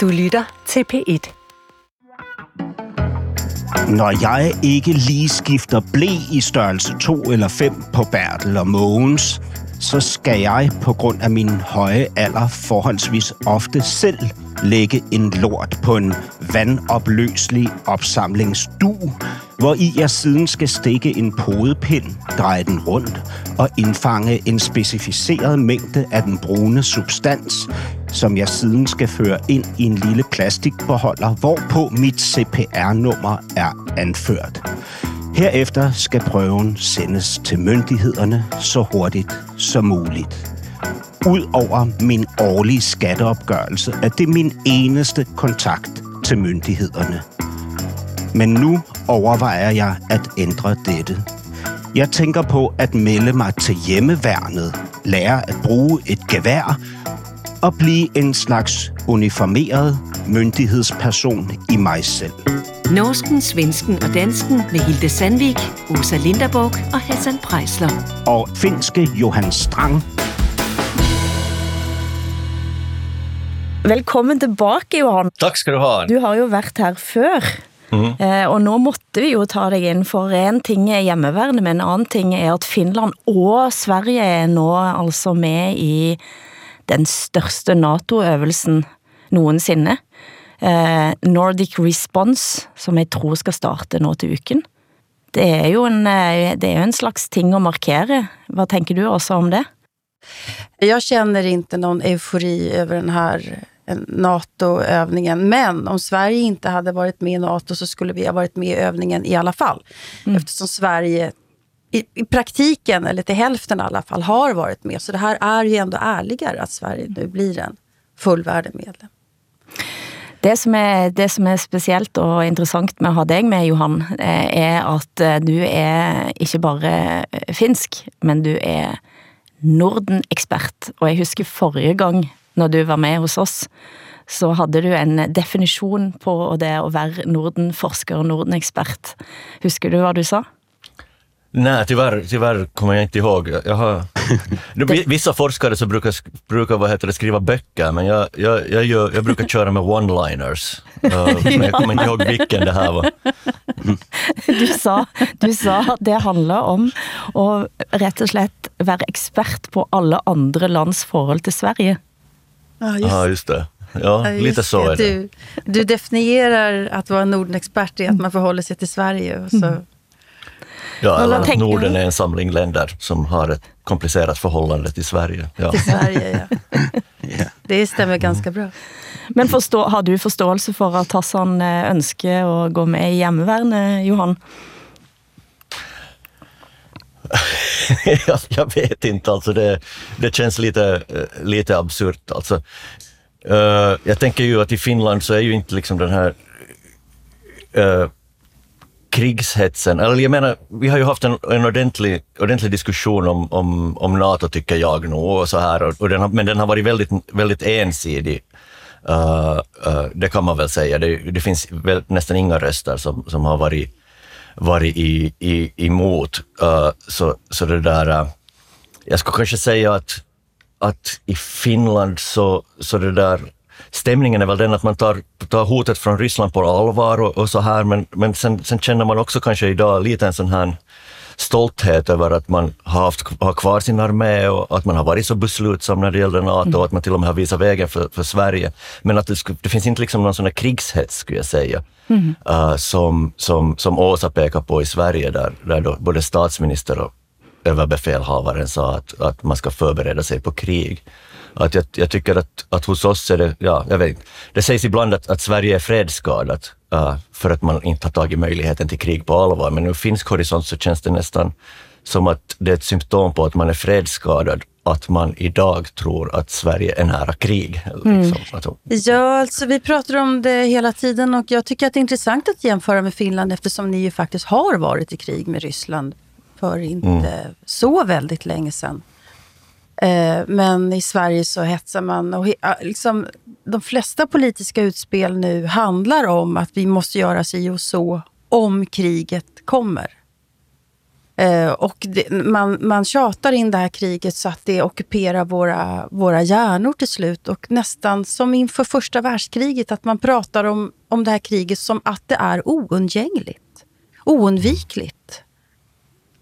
Du lytter til P1. Når jeg ikke lige skifter blæ i størrelse 2 eller 5 på Bertel og Mogens, så skal jeg på grund af min høje alder forholdsvis ofte selv lægge en lort på en vandopløselig opsamlingsdu, hvor i jeg siden skal stikke en podepind, dreje den rundt og indfange en specificeret mængde af den brune substans, som jeg siden skal føre ind i en lille plastikbeholder, hvorpå mit CPR-nummer er anført. Herefter skal prøven sendes til myndighederne så hurtigt som muligt. Udover min årlige skatteopgørelse er det min eneste kontakt til myndighederne. Men nu overvejer jeg at ændre dette. Jeg tænker på at melde mig til hjemmeværnet, lære at bruge et gevær og blive en slags uniformeret myndighedsperson i mig selv. Norsken, svensken og dansken med Hilde Sandvik, Åsa Linderborg og Hassan Prejsler. Og finske Johan Strang Velkommen tilbake, Johan. Takk skal du ha. Du har jo vært her før. Mm. Eh, og nå måtte vi jo ta deg inn, for en ting er hjemmeværende, men en annen ting er at Finland og Sverige er nå altså med i den største NATO-øvelsen nogensinde. Eh, Nordic Response, som jeg tror skal starte nå til uken. Det er jo en, eh, det er jo en slags ting å markere. Vad tänker du också om det? Jag känner inte någon eufori över den här NATO-övningen. Men om Sverige inte hade varit med i NATO så skulle vi ha varit med i övningen i alla fall. Mm. Eftersom Sverige i, i praktiken, eller till hälften i alla fall, har varit med. Så det här är ju ändå ärligare att Sverige nu blir en fullvärdig medlem. Det som, er, det som er specielt og interessant med at ha dig med, Johan, eh, er at eh, du er ikke bare eh, finsk, men du er Norden-ekspert. Og jeg husker forrige gang, når du var med hos oss, så havde du en definition på det at være Norden-forsker og Norden-ekspert. Husker du, hvad du sa? Nej, tyvärr, tyvärr kommer jag inte ihåg. Jag har, vissa forskare så brukar, brukar vad heter det, skriva böcker, men jag, jag, jag, gör, jag brukar köra med one-liners. Men jag kommer inte ihåg vilken det här var. Du sa, du sa att det handlar om att rätt och slett vara expert på alla andra lands förhåll till Sverige. Ja, just, ah, just det. Ja, ja lite så det. är det. Du, du definierar att vara Norden-expert i att man förhåller sig till Sverige. Och så. Mm. Ja, Norden är en samling länder som har ett komplicerat förhållande till Sverige. Ja. Till Sverige, ja. Det stämmer ganska bra. Men forstå, har du förståelse för att Hassan eh, önskar att gå med i hjemmevärnet, Johan? Jag, jag vet inte, alltså det, det känns lite, eh, lite absurt. Alltså, uh, jag tänker ju att i Finland så är ju inte liksom den här uh, krigshetsen, eller jag menar, vi har ju haft en, en ordentlig, ordentlig diskussion om, om, om NATO tycker jag nog och så här, och, och den har, men den har varit väldigt, väldigt ensidig. Uh, uh, det kan man väl säga. Det, det finns väl, nästan inga röster som, som har varit, varit i, i, emot. Uh, så, så det där, eh, jag skulle kanske säga att, att i Finland så, så det där stämningen är väl den att man tar, tar hotet från Ryssland på allvar och, och så här, men, men sen, sen känner man också kanske idag lite en sån här stolthet över att man har, haft, har kvar sin armé och att man har varit så beslutsam när det gäller NATO mm. och att man till och med har visat vägen för, för Sverige. Men att det, det finns inte liksom någon sån här krigshets, skulle jag säga, mm. uh, som, som, som Åsa pekar på i Sverige, där, där både statsminister och överbefälhavaren sa att, att man ska förbereda sig på krig. Att jag, jag tycker att, att hos oss är det, ja, jag vet Det sägs ibland att, att Sverige är fredsskadat uh, för att man inte har tagit möjligheten till krig på allvar, men ur finsk horisont så känns det nästan som att det är ett symptom på att man är fredsskadad att man idag tror att Sverige är nära krig. Mm. Liksom. Ja, alltså vi pratar om det hela tiden och jag tycker att det är intressant att jämföra med Finland eftersom ni ju faktiskt har varit i krig med Ryssland för inte mm. så väldigt länge sedan. Eh, men i Sverige så hetsar man. Och liksom, de flesta politiska utspel nu handlar om att vi måste göra si och så om kriget kommer. Eh, och det, man, man tjatar in det här kriget så att det ockuperar våra, våra hjärnor till slut. Och nästan som inför första världskriget, att man pratar om, om det här kriget som att det är oundgängligt. Oundvikligt.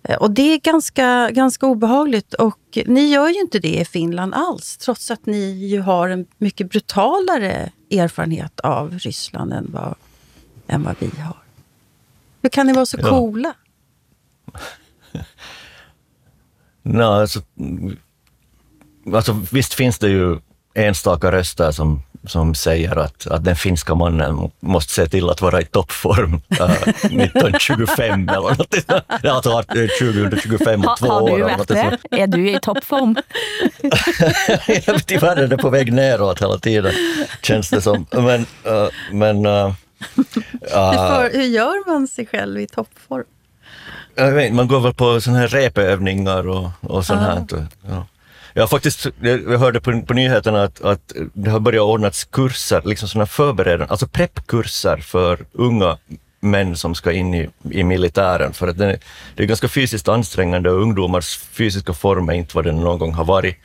Eh, och det är ganska, ganska obehagligt. Och ni gör ju inte det i Finland alls, trots att ni ju har en mycket brutalare erfarenhet av Ryssland än vad, än vad vi har. Hur kan ni vara så Ja. coola? Nej, alltså, alltså, visst finns det ju enstaka röster som, som säger att, att den finska mannen måste se till att vara i toppform äh, 1925 eller något. Alltså att, eh, 2025 Har, och två har år. du eller varit något det? Är du i toppform? Tyvärr är det på väg neråt hela tiden, känns det som. Men, äh, men äh, Hur, äh, för, hur gör man sig själv i toppform? Jag vet, man går väl på såna här repövningar och, och sånt här. Ja. Jag faktiskt, jag hörde på, på nyheterna att, att det har börjat ordnats kurser, liksom såna förberedande, alltså preppkurser för unga män som ska in i, i militären. För att det, är- det är ganska fysiskt ansträngande och ungdomars fysiska form är inte vad den någon gång har varit.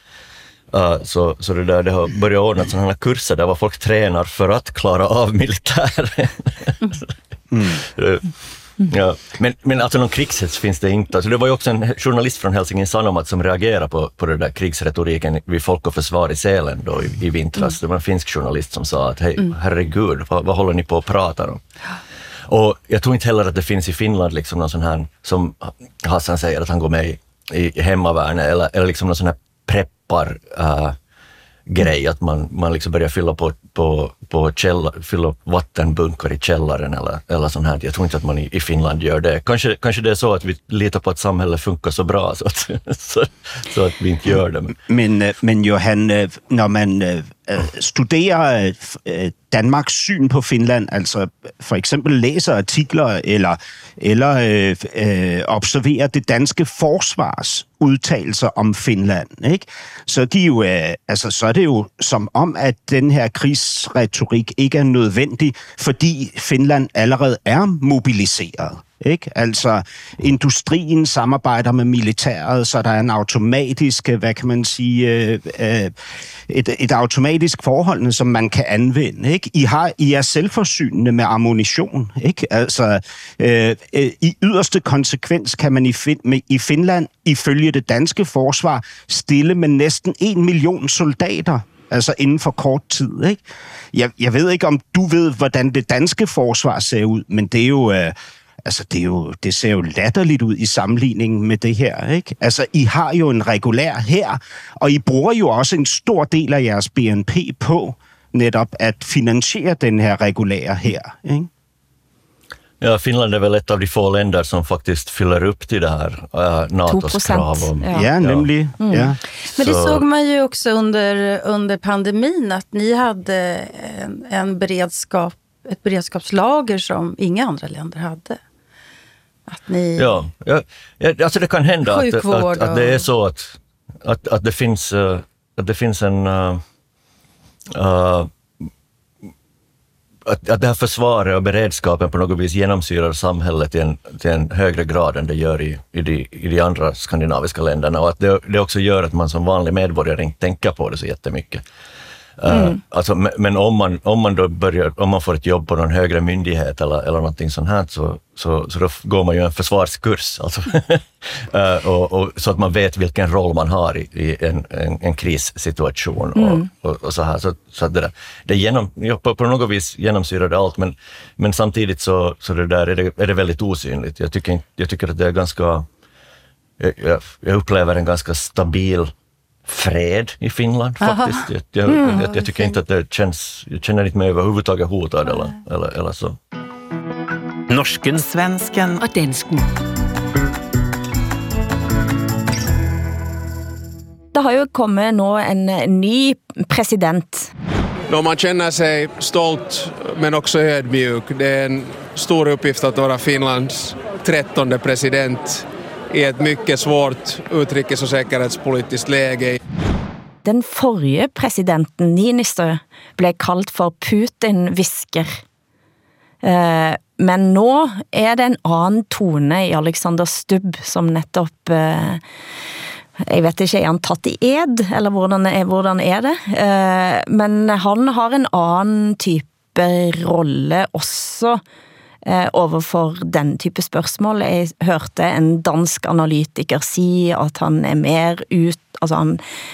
Uh, så, så det, där, det har börjat ordnas sådana här kurser där folk tränar för att klara av militären. Uh, Ja, men, men alltså någon krigshets finns det inte. Alltså det var ju också en journalist från Helsingin Sanomat som reagerade på, på den där krigsretoriken vid Folk och Försvar i Sälen då i, i vintras. Det var en finsk journalist som sa att hej, herregud, vad, vad håller ni på att prata om? Och jag tror inte heller att det finns i Finland liksom någon sån här, som Hassan säger, att han går med i, i hemmavärnet eller, eller liksom någon sån här preppar äh, grej, att man, man liksom börjar fylla på, på, på källa, fylla vattenbunkar i källaren eller, eller sånt här. Jag tror inte att man i, i Finland gör det. Kanske, kanske det är så att vi litar på att samhället funkar så bra så att, så, så att vi inte gör det. Men, Men, men Johan, øh, men, man øh, studerer øh, øh, Danmarks syn på Finland, altså for eksempel læser artikler eller, eller øh, øh, observerer det danske forsvars udtalelser om Finland, ikke? Så, de jo, øh, altså, så er det jo som om, at den her krigsretorik ikke er nødvendig, fordi Finland allerede er mobiliseret. Ikke? Altså, industrien samarbejder med militæret, så der er en automatisk, øh, hvad kan man sige, øh, øh, et, et automatisk forhold, som man kan anvende. Ikke? I, har, I er selvforsynende med ammunition. Ikke? Altså, øh, øh, I yderste konsekvens kan man i, fin, med, i Finland, ifølge det danske forsvar, stille med næsten en million soldater altså inden for kort tid. Ikke? Jeg, jeg ved ikke, om du ved, hvordan det danske forsvar ser ud, men det er jo... Øh, Altså, det, er jo, det ser jo latterligt ud i sammenligning med det her, ikke? Altså, I har jo en regulær her, og I bruger jo også en stor del af jeres BNP på netop at finansiere den her regulære her, ikke? ja, Finland är väl ett av de få länder som faktiskt fyller upp till det här äh, NATOs 2%, krav om... ja. Ja, nemlig. Ja. Men det Så- såg man ju också under, under pandemin, att ni hade en, en beredskap, ett beredskapslager som inga andra länder hade. Att ni... Ja, ja, alltså det kan hända att, att, att det är så att, att, att, det, finns, eh, att det finns en... eh, eh, att, att det här försvaret och beredskapen på något vis genomsyrar samhället till en, till en högre grad än det gör i, i, de, i de andra skandinaviska länderna och att det, det också gör att man som vanlig medborgare inte tänker på det så jättemycket. Uh, alltså, men om, man, om man då börjar, om man får ett jobb på någon högre myndighet eller, eller någonting sånt här, så, så, så då går man ju en försvarskurs. Alltså. uh, och, och, så att man vet vilken roll man har i, i en, en, en krissituation. Och, och, och så här. Så, så att det, där, det genom, ja, på, på något vis genomsyrar det allt, men, men samtidigt så, så det där är, det, är det väldigt osynligt. Jag tycker, jag tycker att det är ganska... Jag, jag upplever en ganska stabil fred i Finland faktiskt. Jag, jag, jag, jag tycker inte att det känns, jag känner inte mig överhuvudtaget hotad eller, eller, eller så. Norsken, svensken og dansken. Det har jo kommet nå en ny president. Då man känner sig stolt men också ödmjuk. Det är en stor uppgift att vara Finlands trettonde president i ett mycket svårt utrikes- och säkerhetspolitiskt läge. Den forrige presidenten, Niinistö blev kallad för Putin-visker. Eh, men nu är det en annan tone i Alexander Stubb, som nettopp jag jeg vet ikke, er han tatt i ed, eller hvordan er, hvordan er det? Eh, men han har en annan type rolle også också. Eh, overfor den type spørsmål. Jeg hørte en dansk analytiker si at han er mer ut, altså han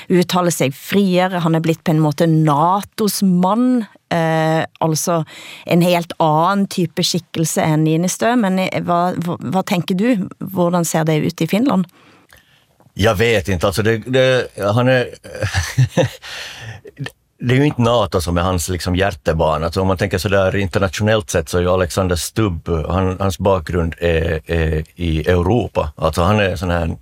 uttaler sig friere, han er blitt på en måte NATOs mann. eh, altså en helt annen type skikkelse enn Ninistø, men eh, hva, hvad, du? Hvordan ser det ut i Finland? Jag vet inte, alltså det, det, han är... det är ju inte NATO som är hans liksom hjärtebarn. Alltså om man tänker sådär internationellt sett så är ju Alexander Stubb, han, hans bakgrund är, är i Europa. Alltså han är sån här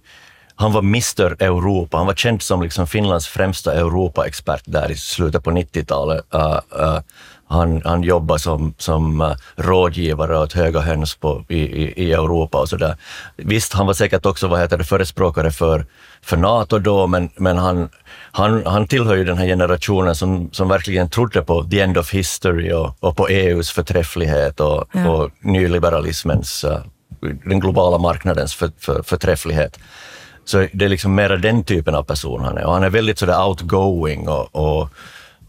han var Mr Europa. Han var känd som liksom Finlands främsta Europa-expert där i slutet på 90-talet. Uh, uh, han, han jobbar som, som uh, rådgivare åt höga höns på, i, i, Europa och sådär. Visst, han var säkert också vad heter det, förespråkare för, för NATO då, men, men han, han, han tillhör ju den här generationen som, som verkligen trodde på the end of history och, och på EUs förträfflighet och, ja. och nyliberalismens, uh, den globala marknadens för, för, förträfflighet. Så det är liksom mera den typen av person han är. Och han är väldigt sådär outgoing och, och,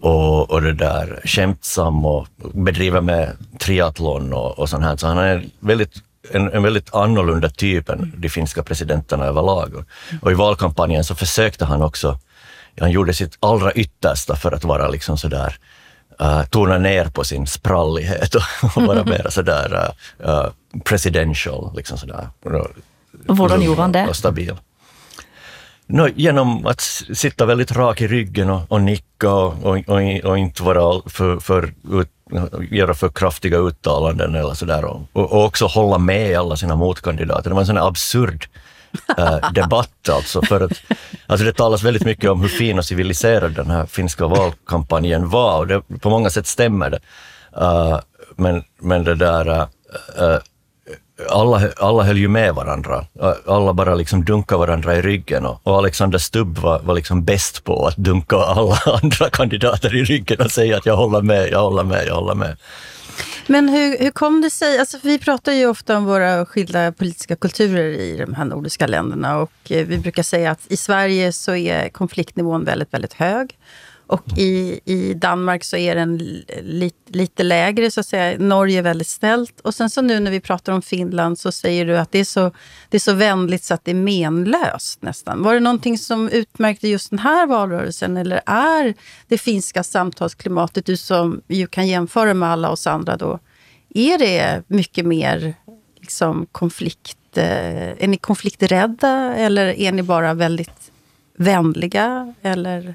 och, och det där skämtsam och bedriver med triathlon och, och sånt här. Så han är väldigt en, en väldigt annorlunda typ än de finska presidenterna överlag. Och, och i valkampanjen så försökte han också, han gjorde sitt allra yttersta för att vara liksom sådär, uh, tona ner på sin sprallighet och, och vara mer sådär uh, uh, presidential, liksom sådär. Och han det? Och stabil. No, genom att sitta väldigt rak i ryggen och, och nicka och, och, och, inte vara för, för ut, göra för kraftiga uttalanden eller sådär och, och också hålla med alla sina motkandidater. Det var en sån absurd äh, debatt alltså. För att, alltså det talas väldigt mycket om hur fin och civiliserad den här finska valkampanjen var och det, på många sätt stämmer det. Uh, men, men det där uh, alla, alla höll ju med varandra. Alla bara liksom dunkade varandra i ryggen och, och Alexander Stubb var, var liksom bäst på att dunka alla andra kandidater i ryggen och säga att jag håller med, jag håller med, jag håller med. Men hur, hur kom det sig, alltså vi pratar ju ofta om våra skilda politiska kulturer i de här nordiska länderna och eh, vi brukar säga att i Sverige så är konfliktnivån väldigt, väldigt hög. Och i, i Danmark så är den li, lite lägre, så att säga. Norge är väldigt snällt. Och sen så nu när vi pratar om Finland så säger du att det är så, det är så vänligt så att det är menlöst nästan. Var det någonting som utmärkte just den här valrörelsen? Eller är det finska samtalsklimatet, du som ju kan jämföra med alla oss andra då, är det mycket mer liksom, konflikt? Eh, är ni konflikträdda eller är ni bara väldigt vänliga? Eller...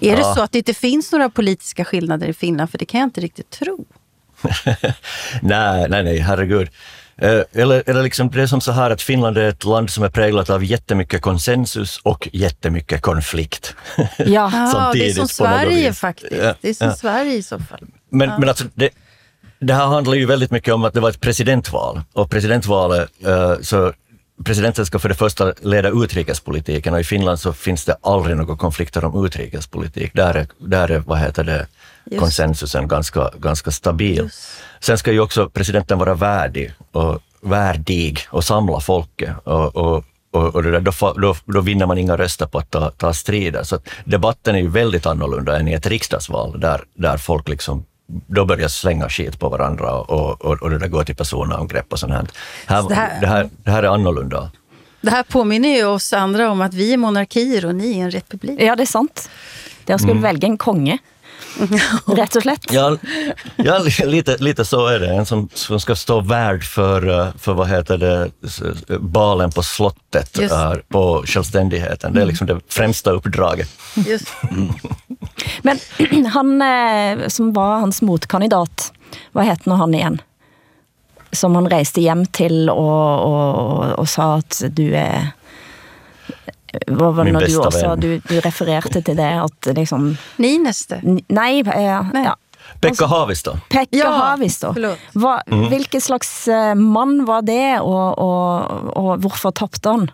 Är ja. det så att det inte finns några politiska skillnader i Finland? För det kan jag inte riktigt tro. nej, nej, nej, herregud. Eh, eller, eller liksom det är som så här att Finland är ett land som är präglat av jättemycket konsensus och jättemycket konflikt. Ja, det är som Sverige faktiskt. Ja, det är som ja. Sverige i så fall. Men, ja. men alltså, det, det här handlar ju väldigt mycket om att det var ett presidentval och presidentvalet uh, så presidenten ska för det första leda utrikespolitiken och i Finland så finns det aldrig några konflikter om utrikespolitik. Där är, där är vad heter det, Just. konsensusen ganska, ganska stabil. Just. Sen ska ju också presidenten vara värdig och, värdig och samla folket. Och, och, och, och där, då, då, då, vinner man inga röster på att ta, ta strider. Så debatten är ju väldigt annorlunda än i ett riksdagsval där, där folk liksom då börjar slänga skit på varandra och, och, och det där går till personangrepp och sånt här. Här, det, här, det, här, det här är annorlunda. Det här påminner ju oss andra om att vi är monarkier och ni är en republik. Ja, det är sant. Jag skulle mm. välja en konge. Rätt och slätt. Ja, ja lite, lite så är det. En som, som ska stå värd för, eh, för vad heter det, balen på slottet här, på självständigheten. Det är liksom det främsta uppdraget. Just. Mm. Men han eh, som var hans motkandidat, vad heter han igen? Som han reste hem till och, och, och sa att du är vad var det du också, du, du refererade till det att liksom... Nineste? Nej, eh, nej. Ja. Pekka Haavisto. Pekka ja. Vad, mm. Vilken slags eh, man var det och, och, och varför tappade han?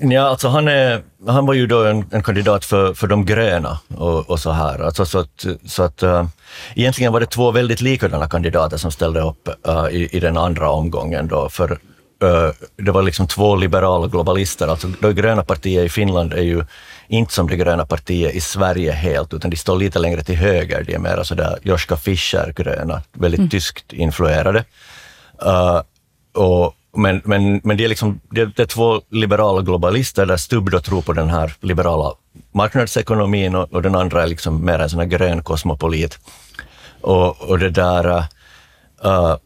Ja, alltså han, är, han var ju då en, en kandidat för, för de gröna och, och så här. Alltså så att, så att, uh, egentligen var det två väldigt likadana kandidater som ställde upp uh, i, i den andra omgången. Då, för uh, Det var liksom två liberala globalister. Alltså det gröna partiet i Finland är ju inte som det gröna partiet i Sverige helt, utan de står lite längre till höger. De är mer sådär Joschka Fischer-gröna, väldigt mm. tyskt influerade. Och, men, men, men det, är liksom, det, det är två liberala globalister där Stubb då tror på den här liberala marknadsekonomin och, och den andra är liksom mer en sån här grön kosmopolit. Och, och det där... Uh,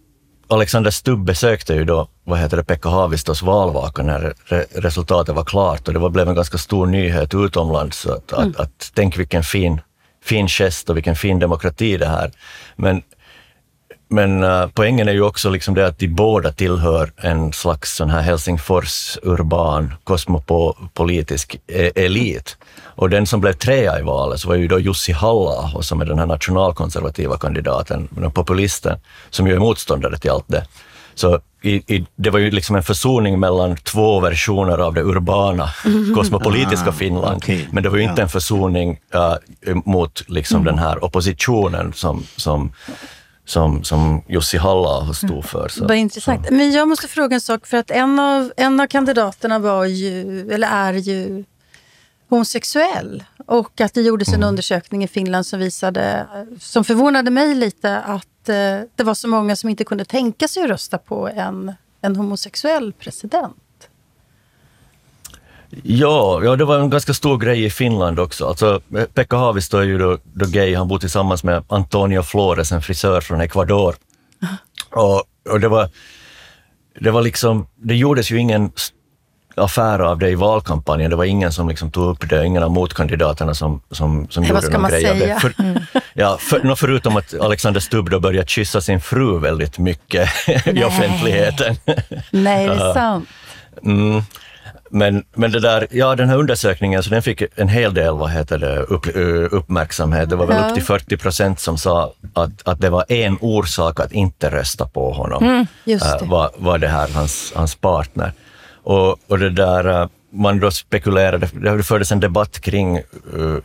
Alexander Stubb besökte ju då vad heter det, Pekka Haavistos valvaka när re, resultatet var klart och det var, blev en ganska stor nyhet utomlands. Att, mm. att, att, tänk vilken fin, fin gest och vilken fin demokrati det här. Men men uh, poängen är ju också liksom det att de båda tillhör en slags sån här Helsingfors urban kosmopolitisk e elit. Och den som blev trea i valet så var ju då Jussi halla som är den här nationalkonservativa kandidaten, den populisten, som ju är motståndare till allt det. Så i, i, det var ju liksom en försoning mellan två versioner av det urbana, kosmopolitiska ah, Finland, okay. men det var ju inte en försoning uh, mot liksom mm. den här oppositionen som, som som, som Jussi halla stod mm. för. Så, Vad intressant. Så. Men jag måste fråga en sak, för att en av, en av kandidaterna var ju, eller är ju homosexuell. Och att det gjordes en mm. undersökning i Finland som visade, som förvånade mig lite, att eh, det var så många som inte kunde tänka sig att rösta på en, en homosexuell president. Ja, ja, det var en ganska stor grej i Finland också. Alltså, Pekka Haavisto är ju då, då gay, han bor tillsammans med Antonio Flores, en frisör från Ecuador. Och, och det var, det var liksom, det gjordes ju ingen affär av det i valkampanjen. Det var ingen som liksom tog upp det, ingen av motkandidaterna som, som, som gjorde någon grej av det. För, mm. ja, för, förutom att Alexander Stubb då började kyssa sin fru väldigt mycket i offentligheten. Nej, det är sant. Mm. Men, men det där, ja, den här undersökningen så den fick en hel del vad heter det, upp, uppmärksamhet. Det var väl ja. upp till 40 procent som sa att, att det var en orsak att inte rösta på honom. Mm, just det. Äh, var, var det här hans, hans partner. Och, och det där, man då spekulerade, det fördes en debatt kring uh,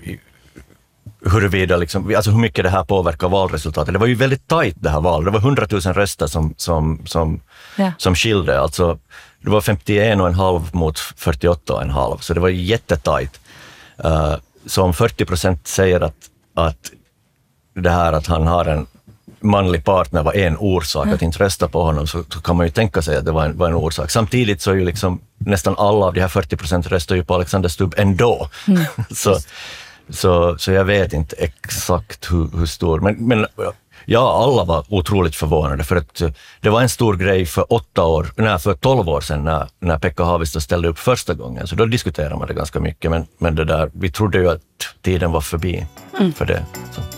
huruvida, liksom, alltså hur mycket det här påverkar valresultatet. Det var ju väldigt tajt det här valet. Det var 100 000 röster som, som, som, ja. som skilde. Alltså, det var 51,5 mot 48,5, så det var jättetajt. Uh, så om 40 procent säger att, att det här att han har en manlig partner var en orsak mm. att inte rösta på honom, så, så, kan man ju tänka sig att det var en, var en orsak. Samtidigt så är ju liksom nästan alla av de här 40 procent röstar ju på Alexander Stubb ändå. Mm. så, så, så jag vet inte exakt hur, hur stor, men, men Ja, alla var otroligt förvånade för att eh, det var en stor grej för åtta år, nej, för tolv år sedan när, när Pekka Haavisto ställde upp första gången, så då diskuterade man det ganska mycket, men, men det där, vi trodde ju att tiden var förbi mm. för det. Så.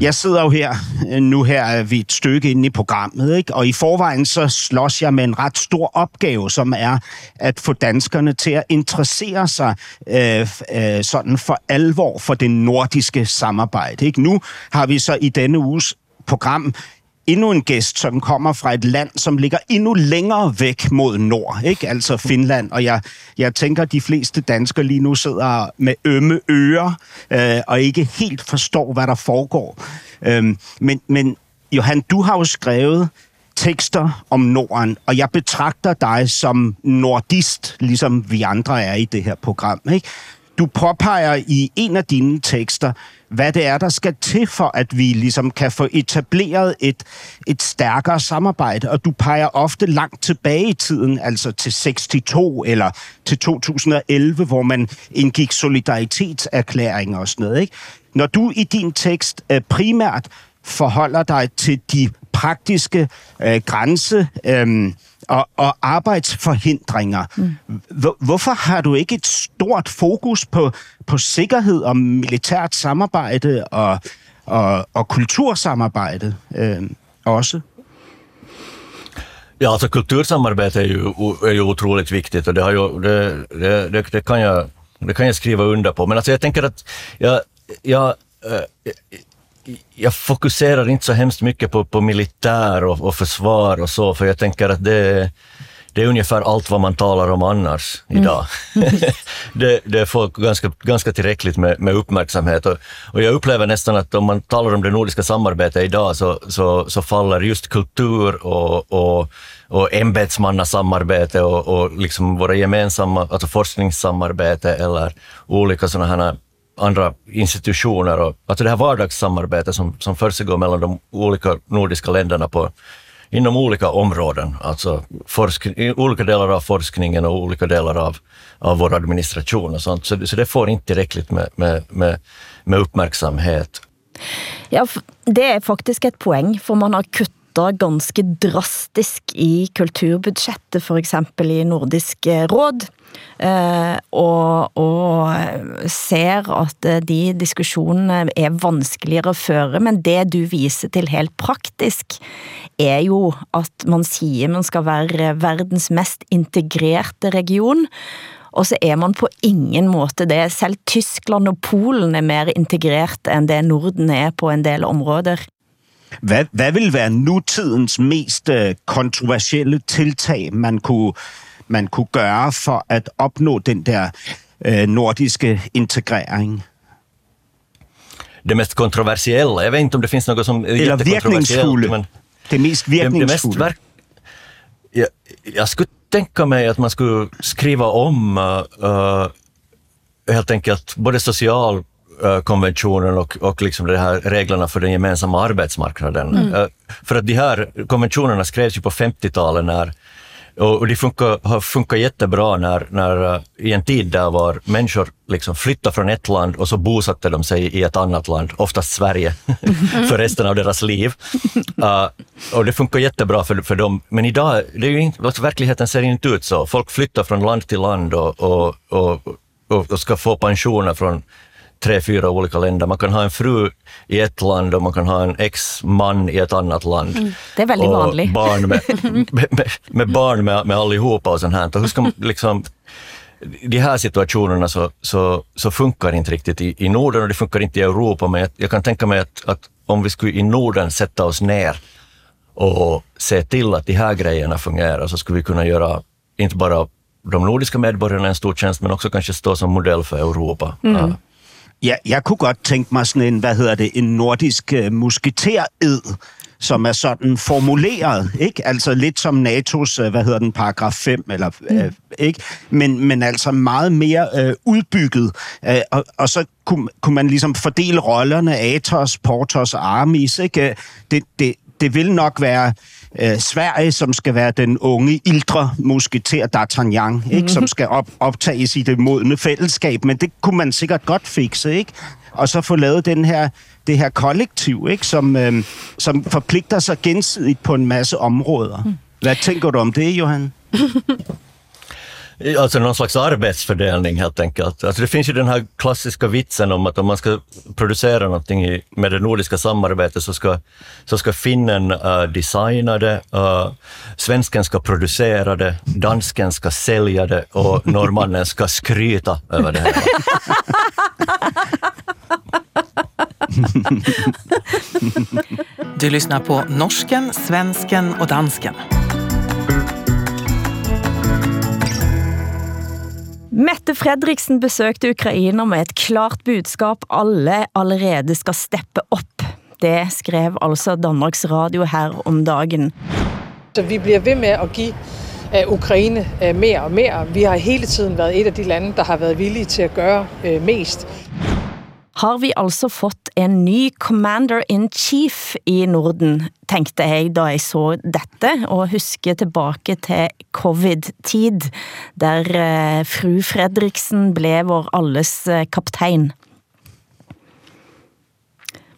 Jeg sidder jo her, øh, nu her øh, er vi et stykke inde i programmet, ikke? og i forvejen så slås jeg med en ret stor opgave, som er at få danskerne til at interessere sig øh, øh, sådan for alvor for det nordiske samarbejde. Ikke? Nu har vi så i denne uges program endnu en gæst, som kommer fra et land, som ligger endnu længere væk mod nord, ikke? altså Finland. Og jeg, jeg tænker, at de fleste danskere lige nu sidder med ømme ører øh, og ikke helt forstår, hvad der foregår. Øh, men, men Johan, du har jo skrevet tekster om Norden, og jeg betragter dig som nordist, ligesom vi andre er i det her program. Ikke? Du påpeger i en af dine tekster, hvad det er, der skal til for, at vi ligesom kan få etableret et, et stærkere samarbejde. Og du peger ofte langt tilbage i tiden, altså til 62 eller til 2011, hvor man indgik solidaritetserklæringer og sådan noget. Ikke? Når du i din tekst øh, primært forholder dig til de praktiske øh, grænse... Øh, og, og arbejdsforhindringer. Mm. Hvorfor har du ikke et stort fokus på, på sikkerhed og militært samarbejde og, og, og kultursamarbejde øh, også? Ja, alltså kultursamarbete är ju, är ju otroligt viktigt och det, har ju, det, det, det, det, kan jag, det kan jag skriva under på. Men alltså jag tänker att jag, jag, jag fokuserar inte så hemskt mycket på, på militär och, och försvar och så, för jag tänker att det, det är ungefär allt vad man talar om annars idag. Mm. det, det får ganska, ganska tillräckligt med, med uppmärksamhet och, och, jag upplever nästan att om man talar om det nordiska samarbetet idag så, så, så faller just kultur och, och, och ämbetsmannasamarbete och, och liksom våra gemensamma, alltså forskningssamarbete eller olika sådana här andra institutioner och alltså det här vardagssamarbetet som, som försiggår mellan de olika nordiska länderna på, inom olika områden, alltså forsk, olika delar av forskningen och olika delar av, av vår administration och sånt. Så, så det får inte tillräckligt med, med, med, med uppmärksamhet. Ja, det är faktiskt ett poäng, för man har kuttat ganska drastiskt i kulturbudgettet, för exempel i Nordisk eh, råd. Eh, og, og ser at eh, de diskussionerna er vanskeligere att føre, men det du viser til helt praktisk, er jo at man att man skal være verdens mest integrerte region, og så er man på ingen måte det. Selv Tyskland og Polen er mer integrert än det Norden er på en del områder. Hvad, hvad vil være nutidens mest øh, kontroversielle tiltag, man kunne man kunne gøre for at opnå den der øh, nordiske integrering? Det mest kontroversiella, jag vet inte om det finns något som är Eller virkningsfulle. Men det mest virkningsfulle. Det, det mest jag, jag skulle tänka mig att man skulle skriva om uh, helt enkelt både social konventionen och, och liksom de här reglerna för den gemensamma arbetsmarknaden. Mm. Uh, för att de här konventionerna skrevs ju på 50-talet när och, det funkar, har funkat jättebra när, när, uh, i en tid där var människor liksom flyttade från ett land och så bosatte de sig i ett annat land, oftast Sverige, för resten av deras liv. Uh, och det funkar jättebra för, för dem. Men idag, det är inte, alltså verkligheten ser inte ut så. Folk flyttar från land till land och, och, och, och ska få pensioner från tre, fyra olika länder. Man kan ha en fru i ett land och man kan ha en ex-man i ett annat land. Mm, det är väldigt vanligt. Barn med, med, med, barn med, med allihopa och sånt här. Och hur ska man liksom, de här situationerna så, så, så funkar inte riktigt i, i Norden och det funkar inte i Europa, men jag, jag kan tänka mig att, att om vi skulle i Norden sätta oss ner och se till att de här grejerna fungerar så skulle vi kunna göra inte bara de nordiska medborgarna en stor tjänst, men också kanske stå som modell för Europa. Mm. Ja, jeg kunne godt tænke mig sådan en, hvad hedder det, en nordisk uh, musketered, som er sådan formuleret, ikke? Altså lidt som NATO's, uh, hvad hedder den, paragraf 5, eller, mm. uh, ikke? Men, men altså meget mere uh, udbygget. Uh, og, og så kunne, kunne man ligesom fordele rollerne, Atos, Portos og Armis, ikke? Det, det, det vil nok være øh, Sverige, som skal være den unge, ildre musketer D'Artagnan, mm-hmm. ikke? som skal op, optages i det modne fællesskab, men det kunne man sikkert godt fikse, ikke? Og så få lavet den her, det her kollektiv, ikke? Som, øh, som forpligter sig gensidigt på en masse områder. Mm. Hvad tænker du om det, Johan? Alltså någon slags arbetsfördelning helt enkelt. Alltså det finns ju den här klassiska vitsen om att om man ska producera någonting i, med det nordiska samarbetet så ska, så ska finnen uh, designa det, uh, svensken ska producera det, dansken ska sälja det och norrmannen ska skryta över det här. Du lyssnar på Norsken, Svensken och Dansken. Mette Fredriksen besökte Ukraina med ett klart budskap. Alle allerede ska steppe upp. Det skrev alltså Danmarks Radio här om dagen. Så vi blir ved med att ge øh, Ukraina mer och øh, mer. Vi har hela tiden varit ett av de länder som har varit villiga till att göra øh, mest har vi altså fått en ny commander-in-chief i Norden, tenkte jeg da jeg så dette, og husker tilbake til covid-tid, der uh, fru Fredriksen blev vår alles uh, kaptajn.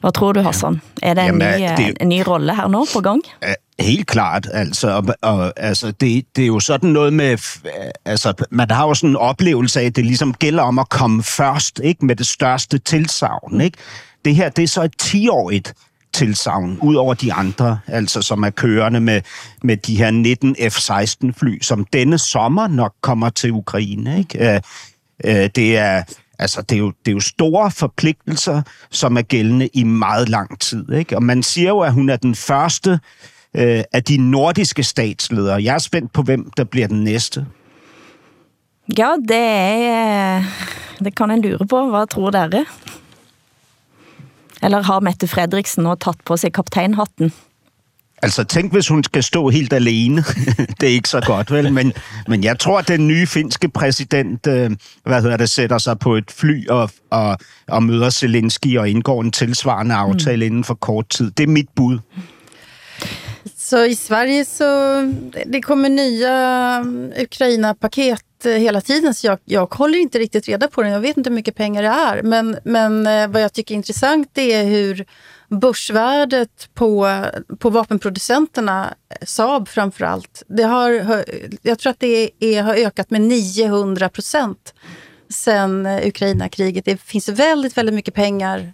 Hvad tror du, Hassan? Er det en, ny, det, en ny rolle her nu på gang? Helt klart, altså, og, og, altså det, det er jo sådan noget med, altså man har jo sådan en oplevelse af, at det ligesom gælder om at komme først, ikke med det største tilsavn, ikke? Det her, det er så et 10-årigt tilsavn, ud over de andre, altså som er kørende med, med de her 19 F-16 fly, som denne sommer nok kommer til Ukraine, ikke? Øh, øh, det er Altså, det er, jo, det er jo store forpligtelser, som er gældende i meget lang tid. Ikke? Og man siger jo, at hun er den første øh, af de nordiske statsledere. Jeg er spændt på, hvem der bliver den næste. Ja, det er... Det kan en lure på. Hvad tror dere? Eller har Mette Frederiksen nå taget på sig kaptajnhatten? Altså, tænk, hvis hun skal stå helt alene. det er ikke så godt, vel? Men, men jeg tror, at den nye finske præsident, øh, hvad hedder det, sætter sig på et fly og, og, og møder Zelensky og indgår en tilsvarende aftale mm. inden for kort tid. Det er mit bud. Så i Sverige så det kommer nya mm, Ukraina-paket eh, hela tiden, så jag, jag håller inte riktigt reda på det. Jag vet inte hur mycket pengar det är. Men, men eh, vad jag tycker är intressant är hur börsvärdet på, på vapenproducenterna, eh, Saab framför allt, det har, jag tror att det är, har ökat med 900 procent sen Ukraina-kriget. Det finns väldigt, väldigt mycket pengar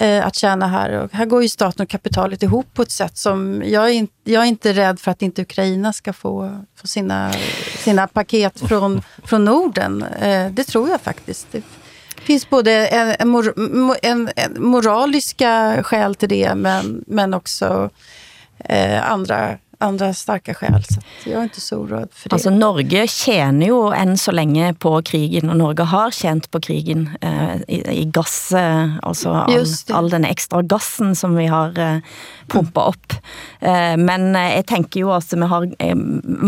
eh, att tjäna här. Och här går ju staten och kapitalet ihop på ett sätt som... Jag är, in, jag är inte rädd för att inte Ukraina ska få, få sina, sina paket från, från Norden. Eh, det tror jag faktiskt. Det finns både en, en, mor, en, en moraliska skäl till det, men, men också eh, andra andra starka skäl. Så jag är inte så oroad för det. Altså Norge tjener jo enn så länge på krigen, og Norge har tjent på krigen eh, i, i gass, eh, altså all, all den ekstra gassen som vi har eh, pumpet op. Eh, men eh, jeg tænker jo at vi har, eh,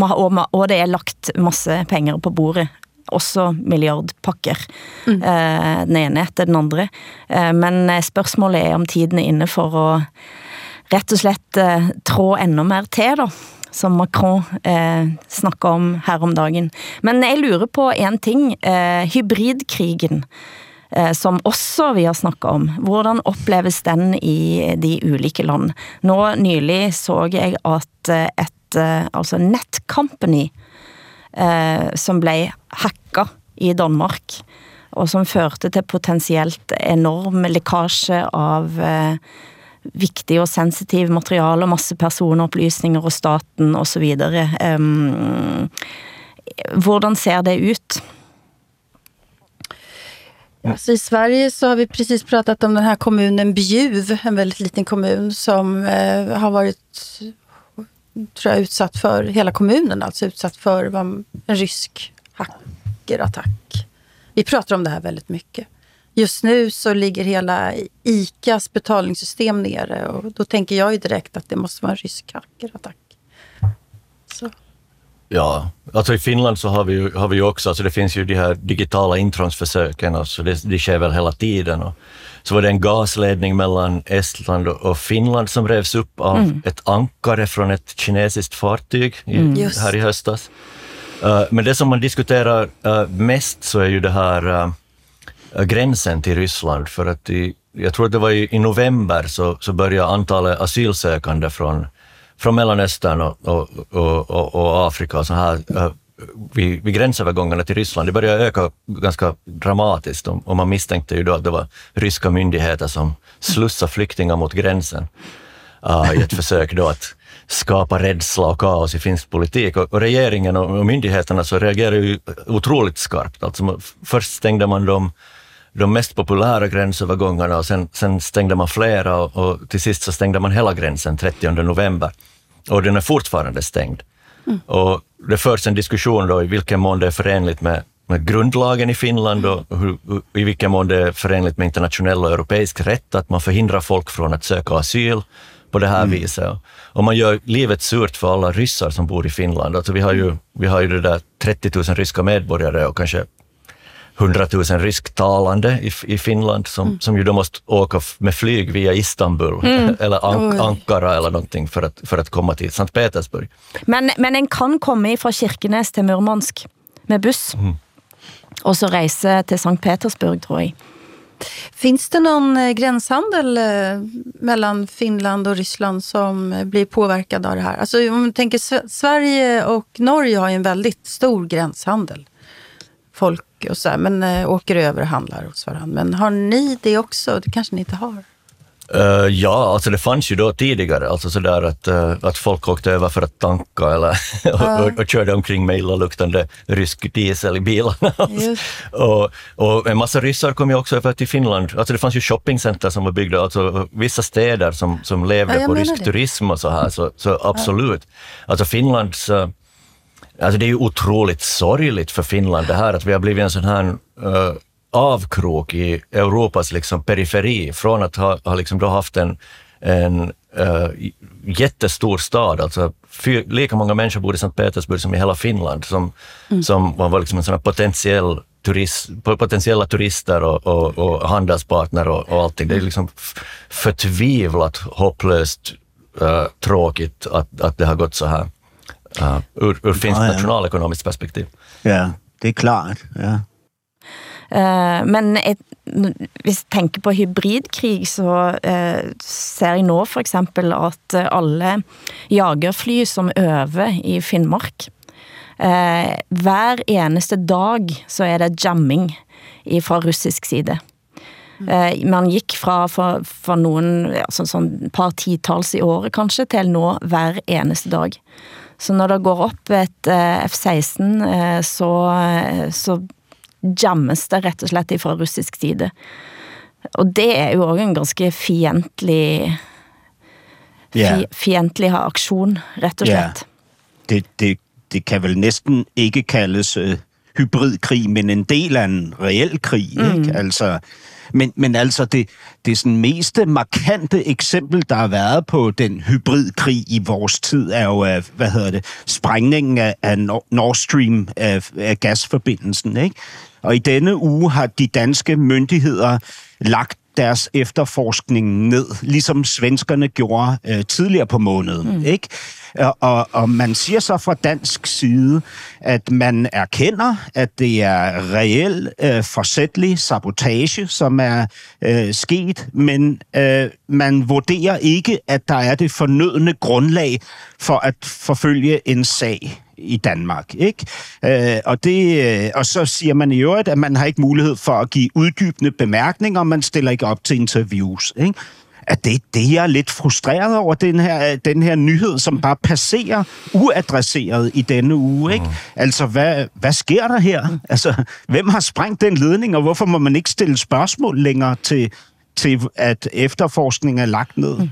og, og det er lagt masse penger på bordet også milliardpakker, mm. eh, den ene etter den andre. Eh, men spørgsmålet er om tiden er inne for å rett og slett eh, trå enda mer til da, som Macron eh, snakka om her om dagen. Men jeg lurer på en ting, eh, hybridkrigen, eh, som også vi har snakka om. Hvordan oppleves den i de ulike land? Nå nylig så jeg at eh, et eh, altså Netcompany, eh, som blev hacka i Danmark, og som førte til potensielt enorm lekkasje av eh, viktig og sensitiv materiale, masse personupplysningar og staten och så videre. Um, ehm, hvordan ser det ut? Alltså I Sverige så har vi precis pratat om den här kommunen Bjuv, en väldigt liten kommun som eh, har varit tror jag, utsatt för, hela kommunen alltså utsatt för en rysk hackerattack. Vi pratar om det här väldigt mycket. Just nu så ligger hela ICAs betalningssystem nere och då tänker jag ju direkt att det måste vara en rysk hackerattack. Så. Ja, alltså i Finland så har vi ju, har vi också, alltså det finns ju de här digitala intrångsförsöken, alltså det, det sker väl hela tiden. Och så var det en gasledning mellan Estland och Finland som revs upp av mm. ett ankare från ett kinesiskt fartyg i, mm. här i höstas. Uh, men det som man diskuterar uh, mest så är ju det här uh, Eh, gränsen till Ryssland, för att i, jag tror att det var i, i november så, så började antalet asylsökande från, från Mellanöstern och, och, och, och Afrika och så här, eh, vid, vid gränsövergångarna till Ryssland, det började öka ganska dramatiskt och, och man misstänkte ju då att det var ryska myndigheter som slussade flyktingar mot gränsen uh, i ett försök då att skapa rädsla och kaos i finsk politik. Och, och regeringen och, och myndigheterna så reagerade ju otroligt skarpt. Alltså, först stängde man dem de mest populära gränsövergångarna och sen, sen stängde man flera och, och, till sist så stängde man hela gränsen 30 november. Och den är fortfarande stängd. Mm. Och det förs en diskussion då i vilken mån det är förenligt med, med grundlagen i Finland och hur, i vilken mån det är förenligt med internationell och europeisk rätt att man förhindrar folk från att söka asyl på det här mm. viset. Och man gör livet surt för alla ryssar som bor i Finland. Alltså vi har ju, vi har ju det där 30 000 ryska medborgare och kanske 100 000 rysktalande i, i Finland som, mm. som ju då måste åka med flyg via Istanbul mm. eller An Ankara eller någonting för att, för att komma till Sankt Petersburg. Men, men en kan komma från Kirkenes till Murmansk med buss mm. och så resa till Sankt Petersburg tror jag. Finns det någon eh, gränshandel eh, mellan Finland och Ryssland som blir påverkad av det här? Alltså om man tänker Sverige och Norge har ju en väldigt stor gränshandel. Folk och så här, men äh, åker över och handlar hos varandra. Men har ni det också? Det kanske ni inte har? Uh, ja, alltså det fanns ju då tidigare, alltså sådär att, uh, att folk åkte över för att tanka eller, och, och, och körde omkring med illaluktande rysk diesel i bilarna. och, och en massa ryssar kom ju också över till Finland. Alltså det fanns ju shoppingcenter som var byggda, alltså vissa städer som, som levde Ja, på rysk det. turism och så här, så, så absolut. Alltså Finlands uh, Alltså det är ju otroligt sorgligt för Finland det här att vi har blivit en sån här uh, avkrok i Europas liksom periferi från att ha, ha liksom då haft en, en uh, jättestor stad, alltså fy, lika många människor bor i Sankt Petersburg som i hela Finland, som, som var liksom en sån potentiell turist, potentiella turister och, och, och handelspartner och, och allting. Det är liksom förtvivlat hopplöst uh, tråkigt att, att det har gått så här. Uh, ur, ur finskt Ja, ja. nationalekonomiskt perspektiv. Ja, det är klart. Ja. Eh, Men et, hvis jeg tenker på hybridkrig, så eh, ser jeg nå eksempel at alle jagerfly som øver i Finnmark, eh, hver eneste dag så er det jamming fra russisk side. Eh, man gik fra for, for ja, sånn, sånn par titals i året kanskje, til nå hver eneste dag. Så når det går op et eh, F-16, eh, så, eh, så jammes det rett og slett fra russisk side. Og det er jo også en ganske fientlig, Ja. fi, fientlig aktion, rett og slett. det, det, det kan vel næsten ikke kaldes øh, hybridkrig, men en del af en reel krig. Mm. Ikke? Altså, men, men altså, det, det sådan mest markante eksempel, der har været på den hybridkrig i vores tid, er jo, øh, hvad hedder det, sprængningen af, af Nord Stream, af, af gasforbindelsen. Ikke? Og i denne uge har de danske myndigheder lagt deres efterforskning ned, ligesom svenskerne gjorde øh, tidligere på måneden. Mm. Ikke? Og, og, man siger så fra dansk side, at man erkender, at det er reel øh, forsætlig sabotage, som er øh, sket, men øh, man vurderer ikke, at der er det fornødne grundlag for at forfølge en sag i Danmark, ikke? Øh, og, det, øh, og så siger man i øvrigt, at man har ikke mulighed for at give uddybende bemærkninger, man stiller ikke op til interviews, ikke? At det, det jeg er lidt frustreret over, den her, den her nyhed, som bare passerer uadresseret i denne uge, ikke? Altså, hvad, hvad sker der her? Altså, hvem har sprængt den ledning, og hvorfor må man ikke stille spørgsmål længere til, til at efterforskningen er lagt ned?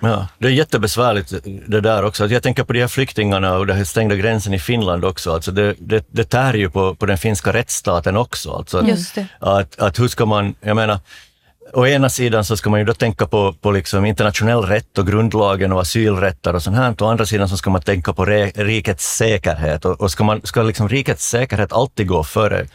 Ja, det är jättebesvärligt det där också. Jag tänker på de här flyktingarna och den här stängda gränsen i Finland också. Alltså det, det, det tär ju på, på den finska rättsstaten också. Alltså det. Att, att hur ska man, jag menar, å ena sidan så ska man ju då tänka på, på liksom internationell rätt och grundlagen och asylrätter och sånt här. Å andra sidan så ska man tänka på re, rikets säkerhet och, och ska, man, ska liksom rikets säkerhet alltid gå före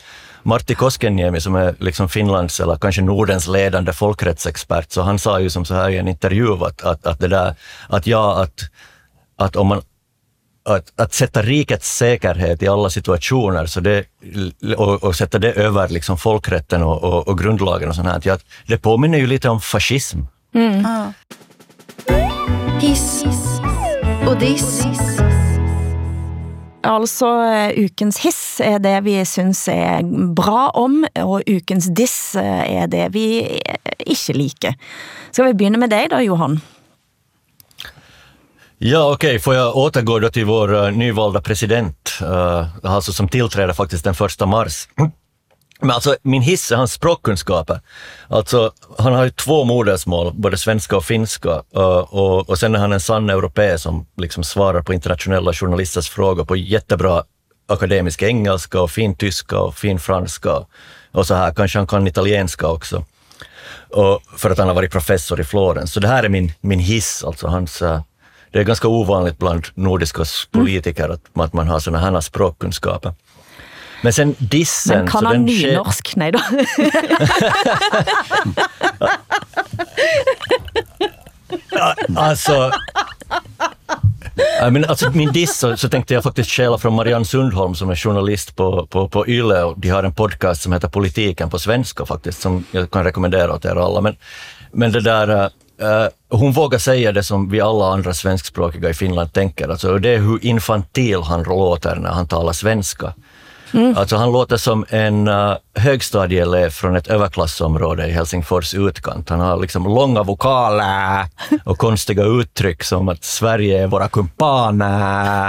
Martti Koskeniemi som är liksom Finlands eller kanske Nordens ledande folkrättsexpert, så han sa ju som så här i en intervju att, att, att det där, att ja, att, att om man att, att sätta rikets säkerhet i alla situationer så det, och, och sätta det över liksom folkrätten och, och, och grundlagen och sånt här, ja, det påminner ju lite om fascism. Ja. Hiss och diss. Altså, eh, ukens hiss er det vi syns er bra om, og ukens diss är er det vi inte ikke liker. Skal vi begynne med dig da, Johan? Ja, okej, får jag återgå då till vår uh, nyvalda president, uh, alltså som tillträder faktiskt den första mars. Men alltså, min hiss är hans språkkunskaper. Alltså, han har ju två modersmål, både svenska och finska, uh, och, och sen är han en sann europé som liksom svarar på internationella journalisters frågor på jättebra akademisk engelska och fin tyska och fin franska och så här. Kanske han kan italienska också. Och för att han har varit professor i Florens. Så det här är min, min hiss, alltså hans... eh, Det är ganska ovanligt bland nordiska s- politiker att, att man har sådana här språkkunskaper. Men sen dissen... Men kan han nynorsk? Nej då. Alltså... Ja, men alltså min diss så, så tänkte jag faktiskt stjäla från Marianne Sundholm som är journalist på, på, på YLE och de har en podcast som heter Politiken på svenska faktiskt som jag kan rekommendera åt er alla. Men, men det där, eh, hon vågar säga det som vi alla andra svenskspråkiga i Finland tänker, alltså, och det är hur infantil han låter när han talar svenska. Mm. Alltså han låter som en, eh, högstadieelev från ett överklassområde i Helsingfors utkant. Han har liksom långa vokaler och konstiga uttryck som att Sverige är våra kumpaner.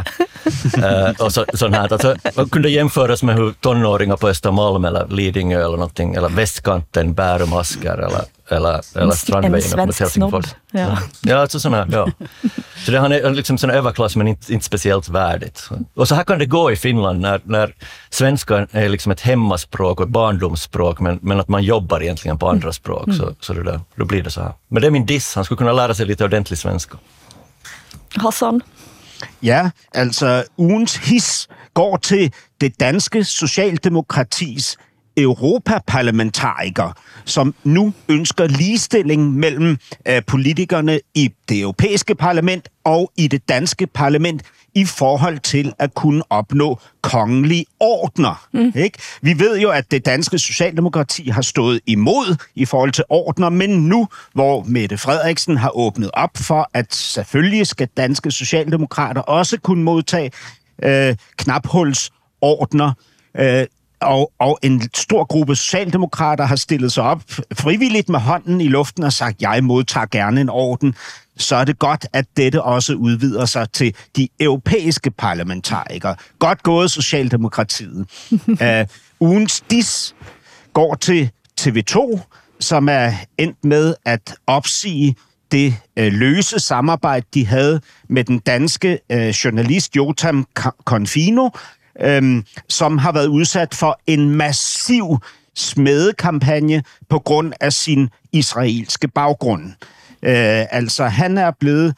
uh, och så, sånt här. Alltså, man kunde jämföras med hur tonåringar på Östermalm eller Lidingö eller någonting, eller västkanten bär masker eller eller, eller Strandvägen mot Helsingfors. Ja. ja, alltså såna, ja. Så det, han är liksom sån överklass, men inte, inte speciellt värdigt. Och så här kan det gå i Finland när, när svenska är liksom ett hemmaspråk och barndomsspråk, men, men att man jobbar egentligen på andra språk. Mm. Så, så det där, då blir det så här. Men det är min diss, han skulle kunna lära sig lite ordentlig svenska. Hassan? Ja, altså ugens his går til det danske socialdemokratis europaparlamentariker, som nu ønsker ligestilling mellem øh, politikerne i det europæiske parlament og i det danske parlament i forhold til at kunne opnå kongelige ordner. Mm. Ikke? Vi ved jo, at det danske socialdemokrati har stået imod i forhold til ordner, men nu, hvor Mette Frederiksen har åbnet op for, at selvfølgelig skal danske socialdemokrater også kunne modtage øh, knaphulsordner, øh, og, og en stor gruppe socialdemokrater har stillet sig op frivilligt med hånden i luften og sagt, jeg modtager gerne en orden, så er det godt, at dette også udvider sig til de europæiske parlamentarikere. Godt gået, Socialdemokratiet. uh, ugens dis går til TV2, som er endt med at opsige det øh, løse samarbejde, de havde med den danske øh, journalist Jotam Confino, øhm, som har været udsat for en massiv smedekampagne på grund af sin israelske baggrund. Øh, altså, han er blevet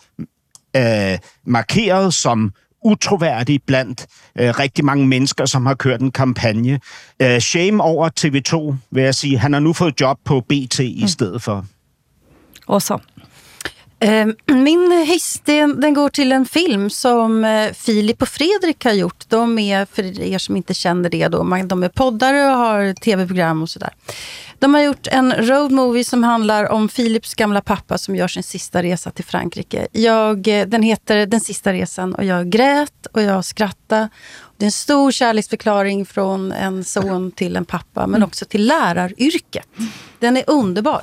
øh, markeret som utroværdig blandt øh, rigtig mange mennesker, som har kørt en kampagne. Øh, shame over TV2, vil jeg sige. Han har nu fået job på BT i mm. stedet for. Og så? Ehm, min hiss den, den går till en film som eh, Filip och Fredrik har gjort. De är, för er som inte känner det, då, de är poddare och har tv-program och sådär. De har gjort en road movie som handlar om Philips gamla pappa som gör sin sista resa till Frankrike. Jag, eh, den heter Den sista resan och jag grät och jag skrattade. Det är en stor kärleksförklaring från en son till en pappa, men också till läraryrket. Den är underbar.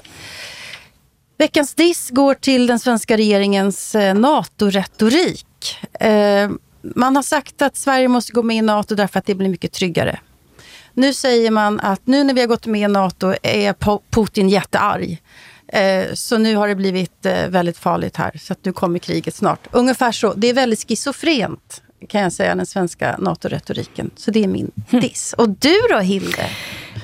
Veckans diss går till den svenska regeringens eh, NATO-retorik. Eh, man har sagt att Sverige måste gå med i NATO därför att det blir mycket tryggare. Nu säger man att nu när vi har gått med i NATO är Putin jättearg. Eh, så nu har det blivit väldigt farligt här, så att nu kommer kriget snart. Ungefär så. Det är väldigt schizofrent kan jag säga, den svenska NATO-retoriken. Så det är min diss. Och du då, Hilde?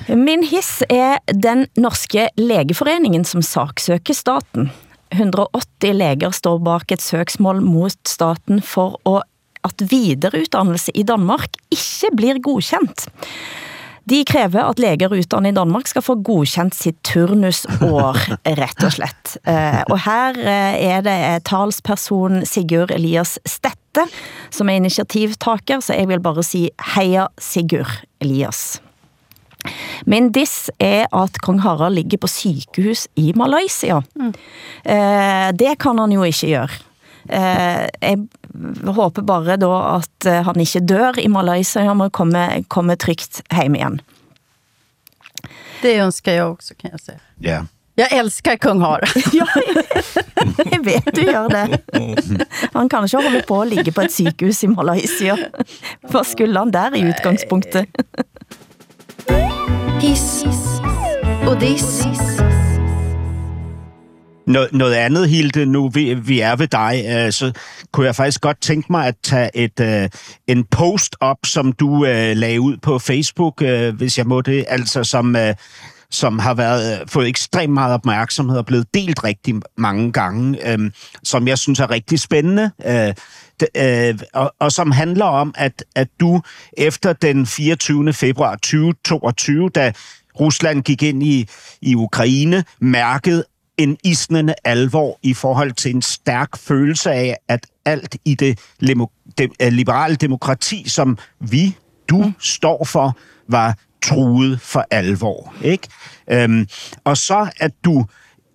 Min hiss er den norske legeforeningen som saksøker staten. 180 leger står bak et søksmål mot staten for å at videreutdannelse i Danmark ikke blir godkendt. De kræver, at leger utdannet i Danmark skal få godkendt sitt turnusår, rett og slett. Eh, og her eh, er det talsperson Sigurd Elias Stette, som er initiativtaker, så jeg vil bare si heia Sigurd Elias. Min diss er at kong Harald ligger på sykehus i Malaysia. Mm. Eh, det kan han jo ikke gøre. Eh, jeg håber bare da at eh, han ikke dør i Malaysia, han må komme, komme trygt hjem igen. Det önskar jag också kan jag säga. Ja. Jag älskar kung Harald. ja, jeg vet du gör det. Han kanske håller på at ligge på et sykehus i Malaysia. Vad skulle han där i utgangspunktet? Hiss och diss. Nå, noget andet, Hilde, nu vi, vi er ved dig, øh, så kunne jeg faktisk godt tænke mig at tage et, øh, en post op, som du øh, lagde ud på Facebook, øh, hvis jeg må det, altså som... Øh, som har været, øh, fået ekstremt meget opmærksomhed og blevet delt rigtig mange gange, øh, som jeg synes er rigtig spændende. Øh, øh, og, og som handler om, at, at du efter den 24. februar 2022, da Rusland gik ind i, i Ukraine, mærkede en isnende alvor i forhold til en stærk følelse af, at alt i det øh, liberale demokrati, som vi, du, mm. står for, var truet for alvor. Ikke? Øhm, og så at du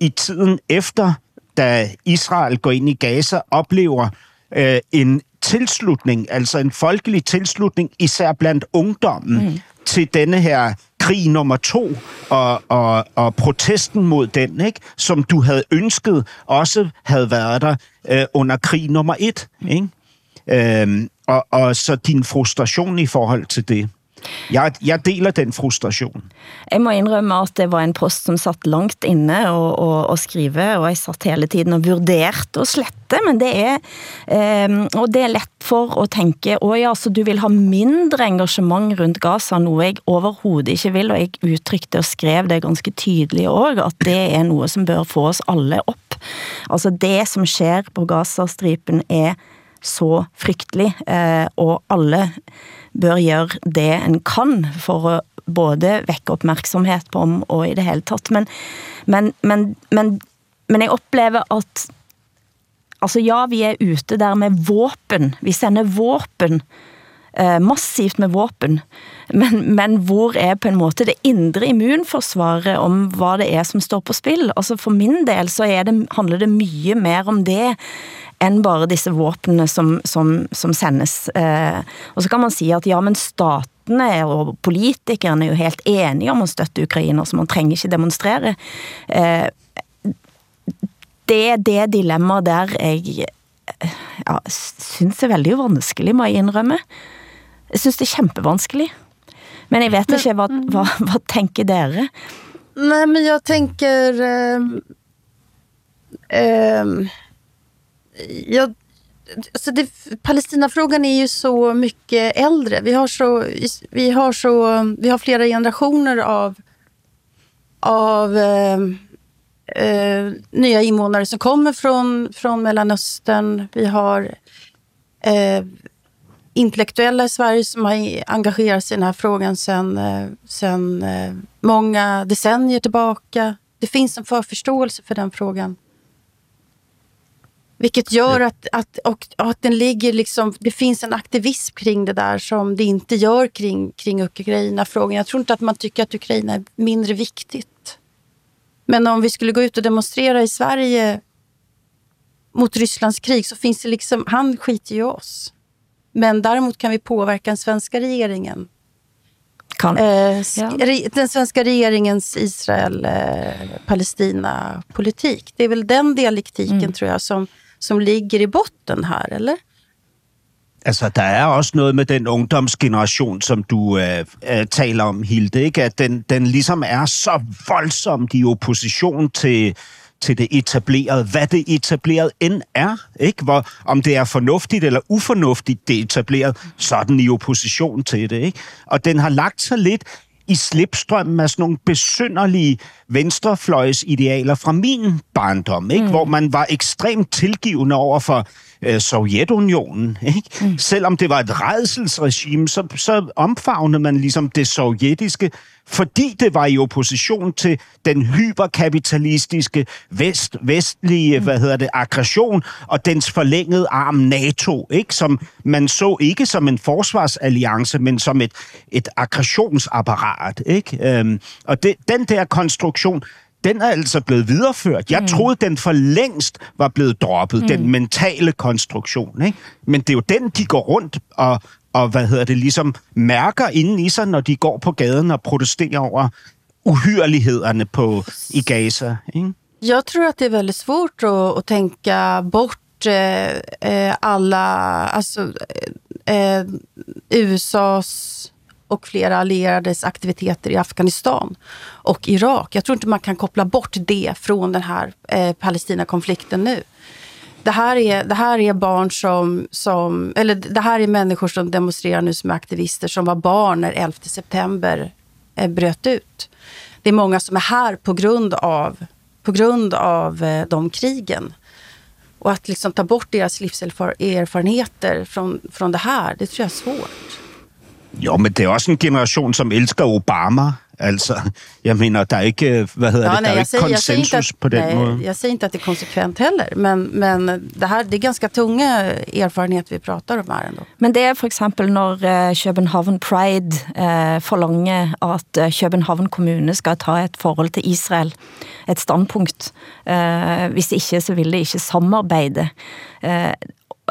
i tiden efter, da Israel går ind i Gaza, oplever øh, en tilslutning, altså en folkelig tilslutning, især blandt ungdommen, mm. til denne her krig nummer to og, og, og protesten mod den, ikke? som du havde ønsket også havde været der øh, under krig nummer et. Ikke? Øhm, og, og så din frustration i forhold til det. Jeg, jeg deler den frustrationen. Jeg må indrømme, at det var en post, som satt langt inne og, og, og skrive, og jeg satt hele tiden og vurderte och slette, men det er, um, og det er let for at tænke, åh ja, så du vil ha mindre engagemang rundt Gaza, noget jeg overhovedet ikke vil, og jeg udtrykte og skrev det ganske tydligt. også, at det er noget, som bør få oss alle op. Altså det, som sker på Gaza-stripen, er så frygtelig, eh, og alle bør göra det en kan for att både vække opmærksomhed på om og i det hele taget. Men, men, men, men, men jeg oplever at altså ja, vi er ute der med vapen. Vi sender våben eh, massivt med vapen. men, men hvor er på en måte det indre immunforsvaret om vad det er, som står på spel? Altså for min del, så det, handler det mye mer om det, end bare disse våbnene, som, som, som sendes. Eh, og så kan man sige, at ja, men statene og politikerne er jo helt enige om at støtte Ukrainer, så man trænger ikke demonstrere. Eh, det er det dilemma der jeg ja, synes er veldig vanskelig, må jeg indrømme. Jeg synes det er kæmpevanskelig. Men jeg vet ikke, hvad, hvad, hvad tænker dere? Nej, men jag tänker... Eh, eh, jag, alltså det, Palestinafrågan är ju så mycket äldre. Vi har, så, vi har, så, vi har flera generationer av, av eh, eh, nya invånare som kommer från, från Mellanöstern. Vi har eh, intellektuella i Sverige som har engagerat sig i den här frågan sedan eh, sen, eh, många decennier tillbaka. Det finns en förförståelse för den frågan. Vilket gör att, att, och, att den ligger liksom, det finns en aktivism kring det där som det inte gör kring, kring Ukraina-frågan. Jag tror inte att man tycker att Ukraina är mindre viktigt. Men om vi skulle gå ut och demonstrera i Sverige mot Rysslands krig så finns det liksom, han skiter ju oss. Men däremot kan vi påverka den svenska regeringen. Kan. Eh, ja. Den svenska regeringens Israel-Palestina-politik. Det är väl den dialektiken mm. tror jag som som ligger i botten här, eller? Altså, der er også noget med den ungdomsgeneration, som du øh, øh, taler om, Hilde, ikke? at den, den ligesom er så voldsomt i opposition til, til det etablerede, hvad det etablerede end er. Ikke? Hvor, om det er fornuftigt eller ufornuftigt, det etableret, så er den i opposition til det. Ikke? Og den har lagt sig lidt i slipstrømmen af sådan nogle besynderlige venstrefløjsidealer fra min barndom, ikke? Mm. hvor man var ekstremt tilgivende over for øh, Sovjetunionen. Ikke? Mm. Selvom det var et redselsregime, så, så omfavnede man ligesom det sovjetiske, fordi det var i opposition til den hyperkapitalistiske vest, vestlige mm. hvad hedder det, aggression og dens forlængede arm NATO, ikke? som man så ikke som en forsvarsalliance, men som et, et aggressionsapparat. Ikke? Øhm, og det, den der konstruktion, den er altså blevet videreført. Jeg mm. troede, den for længst var blevet droppet, mm. den mentale konstruktion. Ikke? Men det er jo den, de går rundt og, og hvad hedder det, ligesom mærker inden i sig, når de går på gaden og protesterer over uhyrlighederne på, i Gaza. Ikke? Jag tror att det är väldigt svårt att, att tänka bort eh, eh alla, alltså eh, USAs och flera allierades aktiviteter i Afghanistan och Irak. Jag tror inte man kan koppla bort det från den här eh, Palestinakonflikten nu. Det här, är, det här är barn som, som, eller det här är människor som demonstrerar nu som aktivister som var barn när 11 september eh, bröt ut. Det är många som är här på grund av, på grund av eh, de krigen. Och att liksom ta bort deras livserfarenheter från, från det här, det tror jag är svårt. Jo, men det er også en generation, som elsker Obama. Altså, jeg mener, der er ikke, hvad hedder ja, det, nej, der er ikke konsensus jag inte att, på den nej, måde. Jag säger inte att det är konsekvent heller, men, men det, här, det är ganska tunga erfarenhet vi pratar om här ändå. Men det är för exempel när uh, København Pride uh, forlanger at uh, København kommune skal ta et forhold til Israel, et standpunkt. Uh, hvis ikke, så vil det ikke samarbejde. Uh,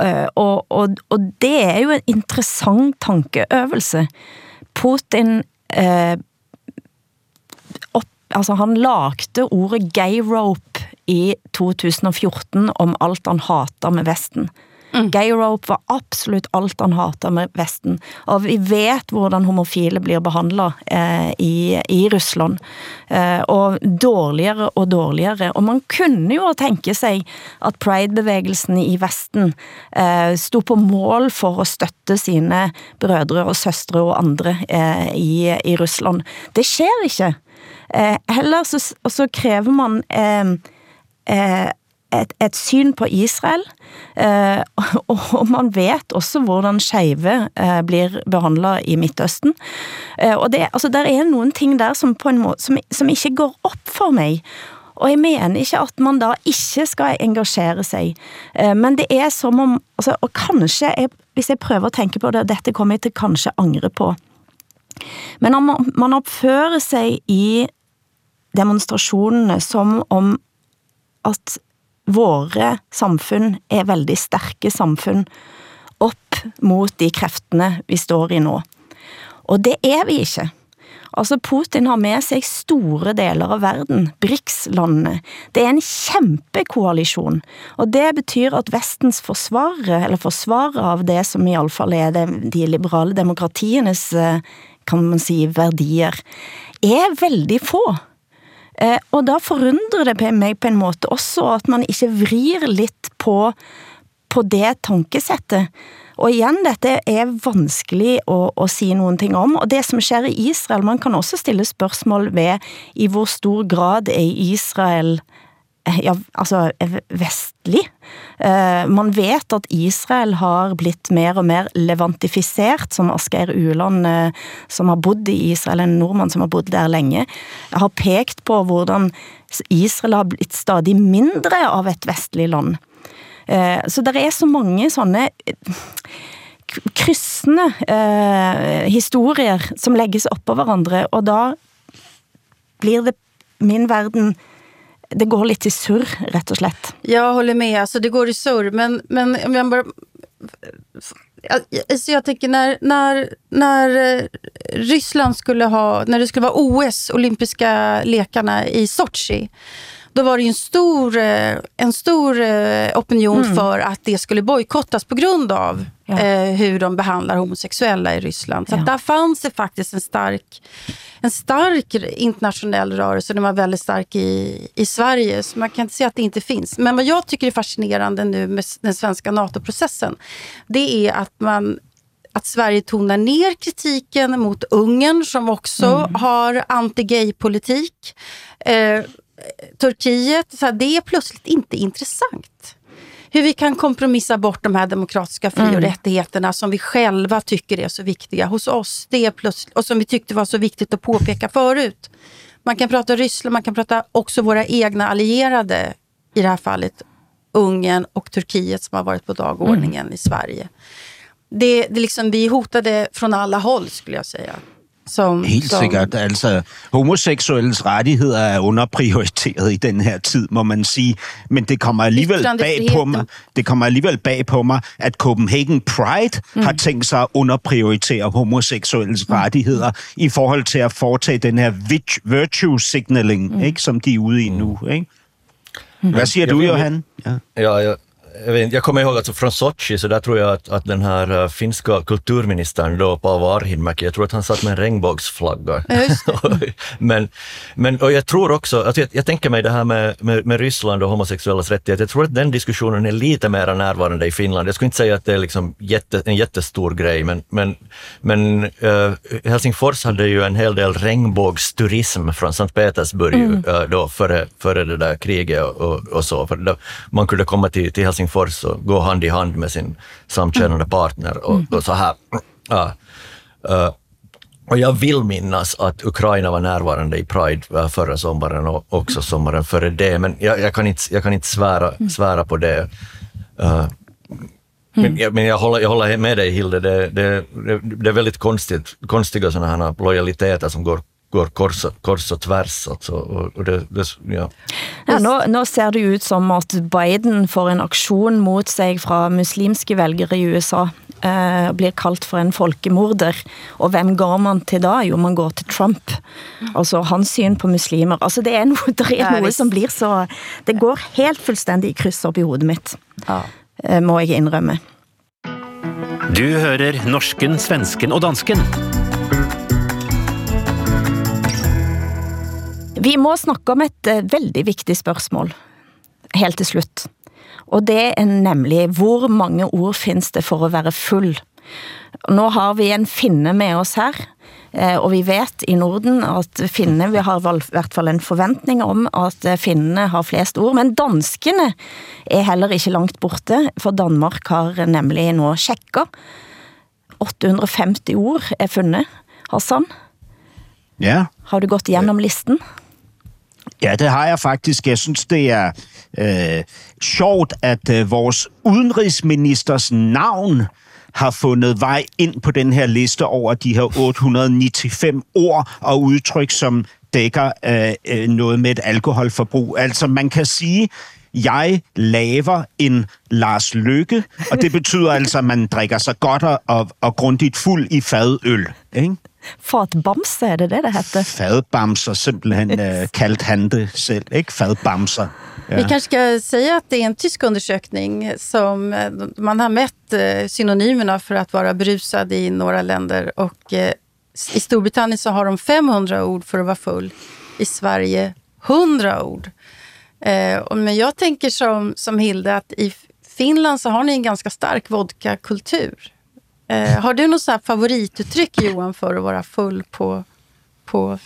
Eh, og, og, og det er jo en interessant tankeøvelse. Putin uh, altså han lagde ordet gay rope i 2014 om alt han hater med Vesten. Mm. Gay rope var absolut alt han hatade med Vesten. Og vi vet hvordan homofile blir behandlade eh, i, i Ryssland. Eh, og dårligere og dårligere. Og man kunne jo tänka sig at pride-bevegelsen i Vesten eh, stod på mål for att støtte sine brødre og søstre og andre eh, i, i Ryssland. Det sker ikke. Eh, heller så, så kræver man eh, eh, et, et syn på Israel, eh, og man vet også hvordan skeive eh, blir behandlet i Midtøsten. Eh, og det, altså, der er nogle ting der, som på en måte, som, som ikke går op for mig, og jeg mener ikke at man da ikke skal engagere sig, eh, men det er som om, altså, og kanskje, jeg, hvis jeg prøver at tænke på det, dette kommer jeg til kanskje angre på, men om man, man opfører sig i demonstrationerne som om at våre samfund er veldig starka samfund upp mot de kræftene, vi står i nå. Og det er vi ikke. Altså Putin har med sig store deler av verden, BRICS-landene. Det er en kæmpe og det betyder at vestens forsvarere, eller forsvarere av det som i alla fall er det, de liberale demokratiernas, eh, kan man säga, värderingar, er veldig få. Eh, og da forundrer det mig på en måte også, at man ikke vrir litt på, på det tankesettet. Og igjen, dette er vanskelig å, å, si noen ting om, og det som sker i Israel, man kan også stille spørsmål ved, i hvor stor grad er Israel Eh, ja, eh, altså vestlig. Eh, man vet at Israel har blitt mer og mer levantifisert, som Asgeir Uland, som har bodd i Israel, en nordmann som har bodd der länge, har pekt på hvordan Israel har blitt stadig mindre av et vestlig land. Så det er så mange sånne kryssende historier som läggs upp på hverandre, og da blir det min verden det går lite i surr, rätt och slett. Jag håller med, alltså det går i surr, men, men om jag bara... Alltså jag tänker när, när, när eh, Ryssland skulle ha, när det skulle vara OS, olympiska lekarna i Sochi, då var det en stor, eh, en stor eh, opinion mm. för att det skulle bojkottas på grund av ja. eh, hur de behandlar homosexuella i Ryssland. Så ja. där fanns det faktiskt en stark, en stark internationell rörelse. Den var väldigt stark i, i Sverige, så man kan inte säga att det inte finns. Men vad jag tycker är fascinerande nu med den svenska NATO-processen, det är att man att Sverige tonar ner kritiken mot Ungern som också mm. har anti-gay-politik. Eh, Turkiet, så här, det är plötsligt inte intressant. Hur vi kan kompromissa bort de här demokratiska fri och mm. rättigheterna som vi själva tycker är så viktiga hos oss. Det är plötsligt, och som vi tyckte var så viktigt att påpeka förut. Man kan prata Ryssland, man kan prata också våra egna allierade, i det här fallet Ungern och Turkiet som har varit på dagordningen mm. i Sverige. Det, det liksom, vi är hotade från alla håll skulle jag säga. Som, Helt som... sikkert. Altså, homoseksuelles rettigheder er underprioriteret i den her tid, må man sige. Men det kommer alligevel bag på mig, det kommer alligevel bag på mig, at Copenhagen Pride mm. har tænkt sig at underprioritere homoseksuelles mm. rettigheder i forhold til at foretage den her virtue signaling, mm. ikke, som de er ude i nu. Ikke? Hvad siger du, Johan? Ja, ja, ja jag, vet, jag kommer ihåg alltså från Sochi, så där tror jag att, att den här uh, finska kulturministern då, Paavo Arhinmäki, jag tror att han satt med en regnbågsflagga. men, men, och jag tror också, alltså jag, jag tänker mig det här med, med, med Ryssland och homosexuellas rättigheter, jag tror att den diskussionen är lite mer närvarande i Finland. Jag skulle inte säga att det är liksom jätte, en jättestor grej, men, men, men uh, Helsingfors hade ju en hel del regnbågsturism från Sankt Petersburg mm. uh, då före, före det där kriget och, och, och så. För då, man kunde komma till, till Helsingfors Helsingfors och gå hand i hand med sin samkönade partner och, mm. och så här. Uh, och jag vill minnas att Ukraina var närvarande i Pride förra sommaren och också sommaren före det, men jag, jag kan, inte, jag kan inte svära, mm. svära på det. Uh, men, mm. jag, men jag, håller, jag håller med dig Hilde, det, det, det, det är väldigt konstigt, konstiga sådana här lojaliteter som går går kors, kors och tvärs. Alltså, och, och det, det, ja. Ja, nu, nu ser det ut som att Biden får en aktion mot sig fra muslimske vælgere i USA. eh, blir kaldt for en folkemorder. Og hvem går man til da? Jo, man går til Trump. Altså hans syn på muslimer. Altså det er noe, det er noe som blir så... Det går helt fuldstændig i kryss op i hovedet mitt. Ja. Eh, må jeg indrømme. Du hører norsken, svensken og dansken. Vi må snakke om et uh, veldig vigtigt spørgsmål, helt til slut. Og det er nemlig, hvor mange ord findes det for at være full? Nu har vi en finne med oss her, eh, og vi vet i Norden at finne, vi har i hvert fall en forventning om at finnene har flest ord, men danskene er heller ikke langt borte, for Danmark har nemlig nå tjekket. 850 ord er fundet. Hassan? Ja. Har du gått igennem listen? Ja, det har jag faktiskt. Jag syns det är äh, øh, sjovt, att äh, øh, vår utrikesministers namn har funnit väg in på den här listan över de här 895 ord och uttryck som dækker øh, äh, något med ett alkoholförbruk. Alltså, man kan säga, jag laver en Lars Lykke, och det betyder alltså att man dricker sig gott och, och grundigt full i fadöl. Ikke? Fatbamse, er det det, det heter? Fadbamser, simpelthen øh, kaldt han det selv. Ikke? Fadbamser. Ja. Vi kanske ska säga att det är en tysk undersökning som eh, man har mätt eh, synonymerna för att vara brusad i några länder. Och eh, I Storbritannien så har de 500 ord för att vara full. I Sverige 100 ord. Men jag tänker som, som Hilde att i Finland så har ni en ganska stark vodkakultur. Har du något favorituttryck Johan för att vara full på, på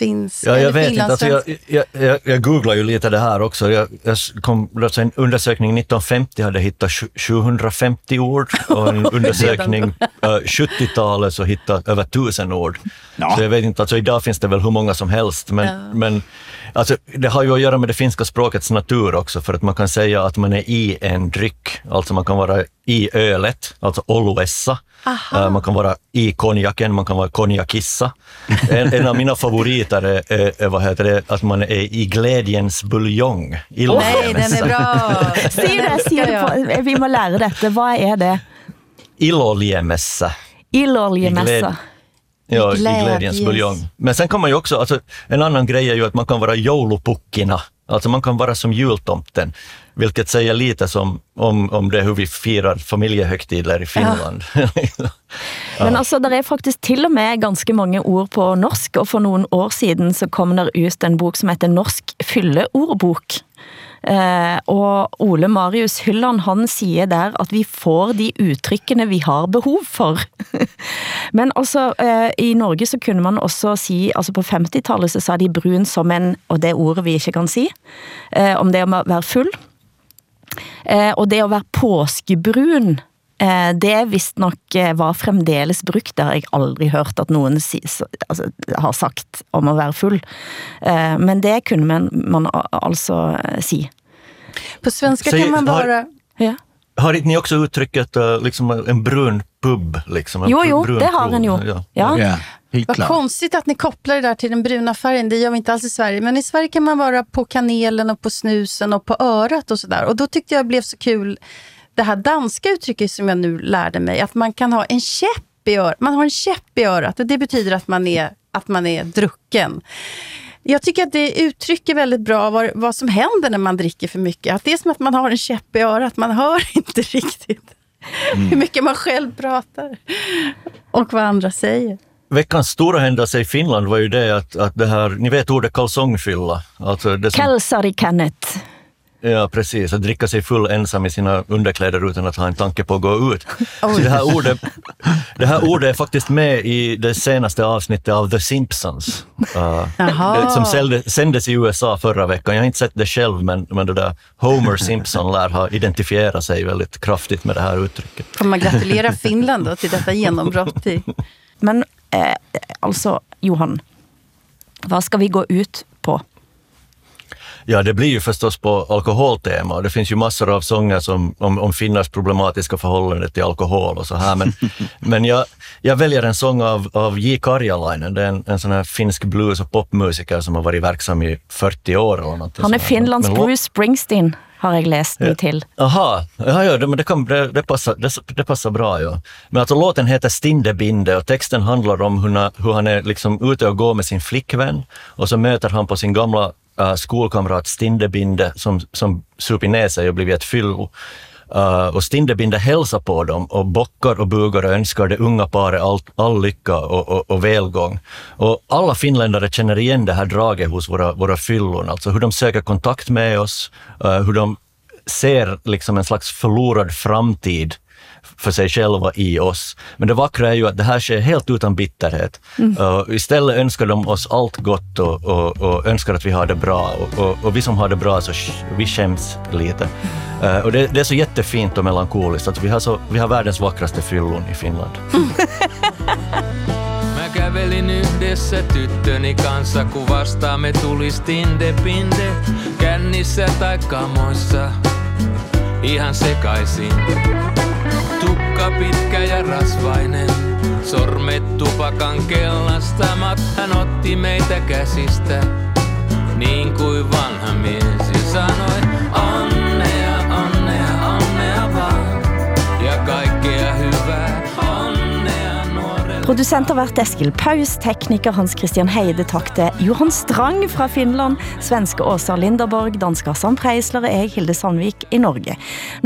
finns? Ja, jag vet inte. Alltså, jag, jag, jag, jag googlar ju lite det här också. Jag, jag kom, alltså en undersökning 1950 hade hittat 750 ord och en undersökning uh, 70-talet så hittat över 1000 ord. Ja. Så jag vet inte, alltså idag finns det väl hur många som helst, men, ja. men alltså, det har ju att göra med det finska språkets natur också, för att man kan säga att man är i en dryck, alltså man kan vara i ölet, alltså oluessa. Uh, man kan vara i konjaken, man kan vara konjakissa. En, en av mina favoriter är, är, är, vad heter det, att man är i glädjens buljong. Nej, den är bra! Säg det, säg det vi må lära detta. Vad är det? Iloljemässa. Iloljemässa. Ja, i glädjens buljong. Men sen kan man ju också, alltså, en annan grej är ju att man kan vara joulupukkina. Alltså man kan vara som jultomten, vilket säger lite som, om, om det hur vi firar familjehögtider i Finland. Ja. ja. Men alltså, det är faktiskt till och med ganska många ord på norsk, och för några år sedan så kom det ut en bok som heter Norsk fylleordbok. Eh, og Ole Marius Hylland, han sier der, at vi får de uttrykkene, vi har behov for. Men altså, eh, i Norge så kunne man også si, altså på 50-tallet så sa de brun som en, og det ordet vi ikke kan si, eh, om det å være full. Og det å være påskebrun, det visst nok eh, var fremdeles brukt, det har jeg aldrig hørt at nogen altså, har sagt om at være full. Eh, men det kunne man, man altså si. På svenska kan man bara... Ja. Har inte ni också uttrycket liksom en brun pub? Liksom, jo, jo, det har en ju. Ja. ja. ja. Vad konstigt att ni kopplar det där till den bruna färgen. Det gör vi inte alls i Sverige. Men i Sverige kan man vara på kanelen och på snusen och på örat och sådär. Och då tyckte jag det blev så kul det här danska uttrycket som jag nu lärde mig, att man kan ha en käpp i örat. Man har en käpp i örat och det betyder att man är, att man är drucken. Jag tycker att det uttrycker väldigt bra vad, vad som händer när man dricker för mycket. Att det är som att man har en käpp i örat, man hör inte riktigt mm. hur mycket man själv pratar och vad andra säger. Veckans stora händelse i Finland var ju det att, att det här, ni vet ordet kalsongfylla? Alltså det som... Kalsarikannet. Ja, precis. Att dricka sig full ensam i sina underkläder utan att ha en tanke på att gå ut. Så det, här ordet, det här ordet är faktiskt med i det senaste avsnittet av The Simpsons. Uh, som sändes i USA förra veckan. Jag har inte sett det själv, men, men det där Homer Simpson lär ha identifierat sig väldigt kraftigt med det här uttrycket. Får man gratulera Finland då till detta genombrott? I... Men eh, alltså, Johan, vad ska vi gå ut? Ja, det blir ju förstås på alkoholtema. Det finns ju massor av sånger som, om, om finnars problematiska förhållande till alkohol och så här. Men, men jag, jag väljer en sång av, av J. Karjalainen. Det är en, en sån här finsk blues och popmusiker som har varit verksam i 40 år. Eller Han är Finlands men, Bruce Springsteen. har jag läst mig till. Aha, ja, ja, det, men det, kan, det, det, passar, det, det passar bra. Ja. Men alltså, låten heter Stindebinde och texten handlar om hur, hur han är liksom ute och går med sin flickvän och så möter han på sin gamla uh, skolkamrat Stindebinde som, som supit ner sig och blivit ett fyllo. Uh, och Stindebinde hälsar på dem och bockar och bugar och önskar det unga paret all, all lycka och, och, och, välgång. Och alla finländare känner igen det här draget hos våra, våra fyllon, alltså hur de söker kontakt med oss, uh, hur de ser liksom en slags förlorad framtid för sig själva i oss. Men det vackra är ju att det här sker helt utan bitterhet. Mm. Uh, istället önskar de oss allt gott och, och, och önskar att vi har det bra. Och, och, vi som har det bra, så vi skäms lite. Uh, och det, det, är så jättefint och melankoliskt att vi har, så, vi har världens vackraste fyllon i Finland. Mä kävelin yhdessä tyttöni kanssa, kun vastaamme tuli stinde pinde. Kännissä tai kamoissa, ihan sekaisin. Tukka pitkä ja rasvainen, sormet tupakan kellastamat. Hän otti meitä käsistä, niin kuin vanha mies ja sanoi, onnea, Producent har vært Eskil Paus, tekniker Hans Christian Heide, takk til Johan Strang fra Finland, svenske Åsa Linderborg, dansker Sam Preisler og jeg, Hilde Sandvik, i Norge.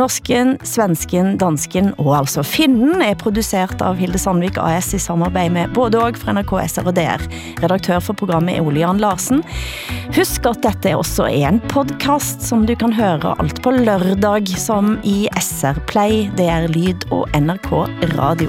Norsken, svensken, dansken og altså finnen er produsert av Hilde Sandvik AS i samarbeid med både og fra NRK, SR og DR. Redaktør for programmet er Ole Jan Larsen. Husk at dette også er en podcast som du kan høre alt på lørdag, som i SR Play, DR Lyd og NRK Radio.